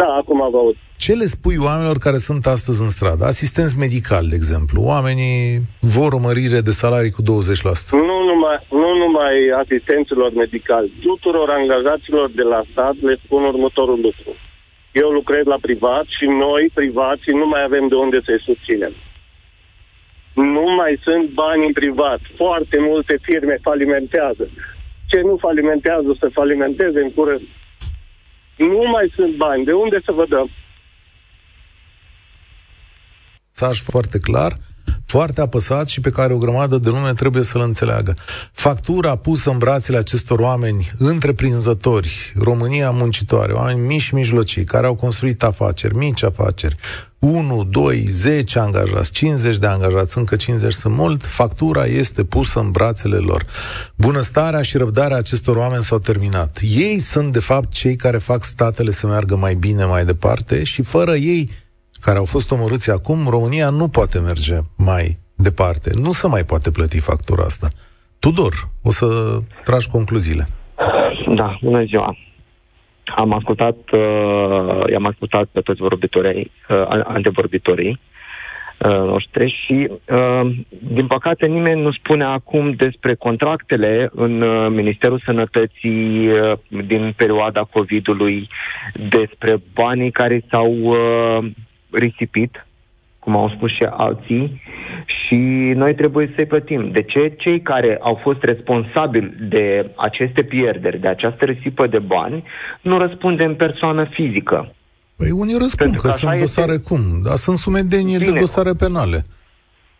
[SPEAKER 12] Da, acum vă aud.
[SPEAKER 2] Ce le spui oamenilor care sunt astăzi în stradă? Asistenți medicali, de exemplu. Oamenii vor o mărire de salarii cu 20%.
[SPEAKER 12] Nu numai, nu numai asistenților medicali. Tuturor angajaților de la stat le spun următorul lucru. Eu lucrez la privat și noi, privații, nu mai avem de unde să-i susținem. Nu mai sunt bani în privat. Foarte multe firme falimentează. Ce nu falimentează, să falimenteze în curând. Nu mai sunt bani. De unde să vă dăm?
[SPEAKER 2] Mesaj foarte clar, foarte apăsat și pe care o grămadă de lume trebuie să-l înțeleagă. Factura pusă în brațele acestor oameni întreprinzători, România muncitoare, oameni mici și mijlocii, care au construit afaceri, mici afaceri, 1, 2, 10 angajați, 50 de angajați, încă 50 sunt mult, factura este pusă în brațele lor. Bunăstarea și răbdarea acestor oameni s-au terminat. Ei sunt, de fapt, cei care fac statele să meargă mai bine mai departe și fără ei care au fost omorâți acum, România nu poate merge mai departe. Nu se mai poate plăti factura asta. Tudor, o să tragi concluziile.
[SPEAKER 13] Da, bună ziua. Am ascultat, uh, i-am ascultat pe toți vorbitorii, uh, antevorbitorii uh, noștri și, uh, din păcate, nimeni nu spune acum despre contractele în uh, Ministerul Sănătății uh, din perioada COVID-ului, despre banii care s-au uh, risipit, cum au spus și alții, și noi trebuie să-i plătim. De ce cei care au fost responsabili de aceste pierderi, de această risipă de bani, nu răspunde în persoană fizică?
[SPEAKER 2] Păi unii răspund că, că sunt dosare este... cum, dar sunt sumedenie Bine, de dosare penale.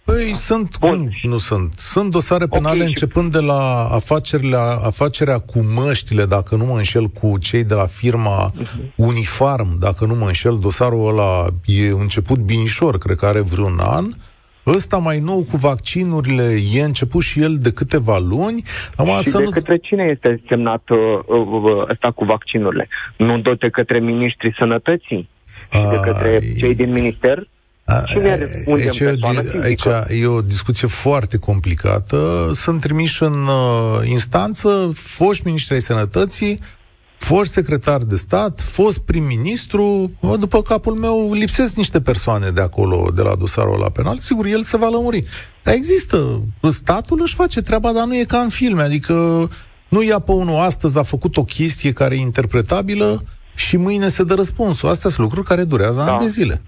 [SPEAKER 2] Păi da. sunt, Bun. cum nu sunt? Sunt dosare penale okay, începând și... de la afacerile, afacerea cu măștile, dacă nu mă înșel, cu cei de la firma uh-huh. Unifarm, dacă nu mă înșel, dosarul ăla e început binișor, cred că are vreun an. Ăsta mai nou cu vaccinurile e început și el de câteva luni.
[SPEAKER 13] Am și să de nu... către cine este semnat uh, uh, ăsta cu vaccinurile? Nu tot de către ministrii sănătății? Și de către cei din minister? Cine aici, e o, aici
[SPEAKER 2] e o discuție foarte complicată. Sunt trimiși în uh, instanță foști ministri ai sănătății, fost secretar de stat, fost prim-ministru, după capul meu lipsesc niște persoane de acolo, de la dosarul la penal, sigur, el se va lămuri. Dar există, statul își face treaba, dar nu e ca în filme, adică nu ia pe unul astăzi, a făcut o chestie care e interpretabilă și mâine se dă răspunsul. Astea sunt lucruri care durează da. ani de zile.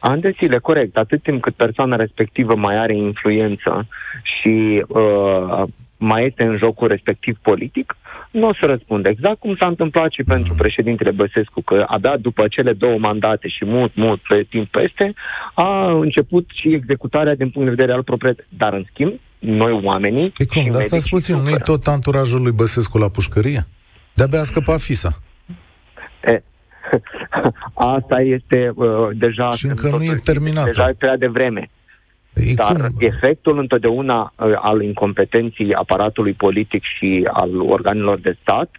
[SPEAKER 13] Ani de zile, corect. Atât timp cât persoana respectivă mai are influență și uh, mai este în jocul respectiv politic, nu o să răspunde. Exact cum s-a întâmplat și pentru președintele Băsescu, că abia după cele două mandate și mult, mult pe timp peste, a început și executarea din punct de vedere al proprietății. Dar, în schimb, noi oamenii...
[SPEAKER 2] E cum? Dar stați puțin, nu-i tot anturajul lui Băsescu la pușcărie? De-abia a scăpat FISA.
[SPEAKER 13] E, Asta este uh, deja...
[SPEAKER 2] Și încă nu e terminat.
[SPEAKER 13] Deja e prea devreme. E Dar cum? efectul întotdeauna uh, al incompetenții aparatului politic și al organelor de stat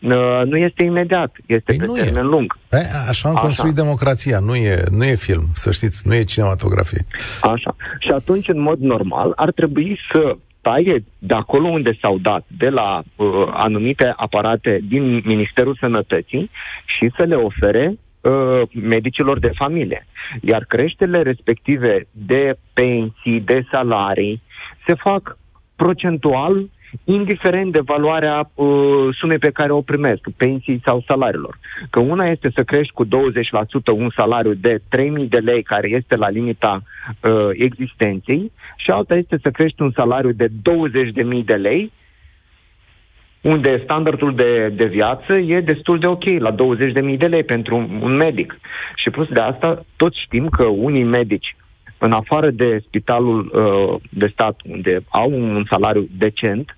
[SPEAKER 13] uh, nu este imediat, este păi pe termen e. lung.
[SPEAKER 2] E, așa am așa. construit democrația, nu e, nu e film, să știți, nu e cinematografie.
[SPEAKER 13] Așa. Și atunci, în mod normal, ar trebui să taie de acolo unde s-au dat, de la uh, anumite aparate din Ministerul Sănătății și să le ofere uh, medicilor de familie. Iar creșterile respective de pensii, de salarii, se fac procentual indiferent de valoarea uh, sumei pe care o primesc, pensii sau salariilor. Că una este să crești cu 20% un salariu de 3.000 de lei care este la limita uh, existenței și alta este să crești un salariu de 20.000 de lei unde standardul de, de viață e destul de ok, la 20.000 de lei pentru un, un medic. Și plus de asta, toți știm că unii medici, în afară de spitalul uh, de stat, unde au un salariu decent,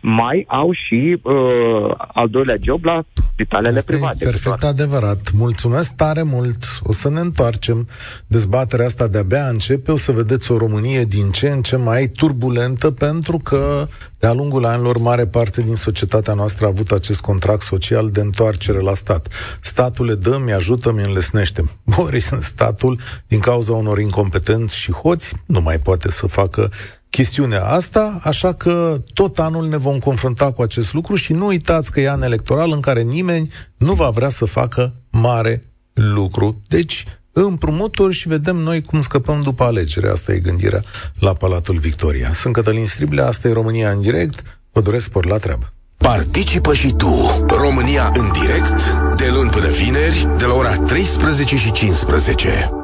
[SPEAKER 13] mai au și uh, al doilea job la spitalele Asta private.
[SPEAKER 2] E perfect doar. adevărat. Mulțumesc tare mult. O să ne întoarcem. Dezbaterea asta de-abia începe. O să vedeți o Românie din ce în ce mai turbulentă pentru că de-a lungul anilor, mare parte din societatea noastră a avut acest contract social de întoarcere la stat. Statul le dă, mi-ajută, mi-înlesnește. Boris în statul, din cauza unor incompetenți și hoți, nu mai poate să facă chestiunea asta, așa că tot anul ne vom confrunta cu acest lucru și nu uitați că e an electoral în care nimeni nu va vrea să facă mare lucru. Deci, împrumuturi și vedem noi cum scăpăm după alegere. Asta e gândirea la Palatul Victoria. Sunt Cătălin Striblea, asta e România în direct. Vă doresc spor la treabă.
[SPEAKER 1] Participă și tu, România în direct, de luni până vineri, de la ora 13 și 15.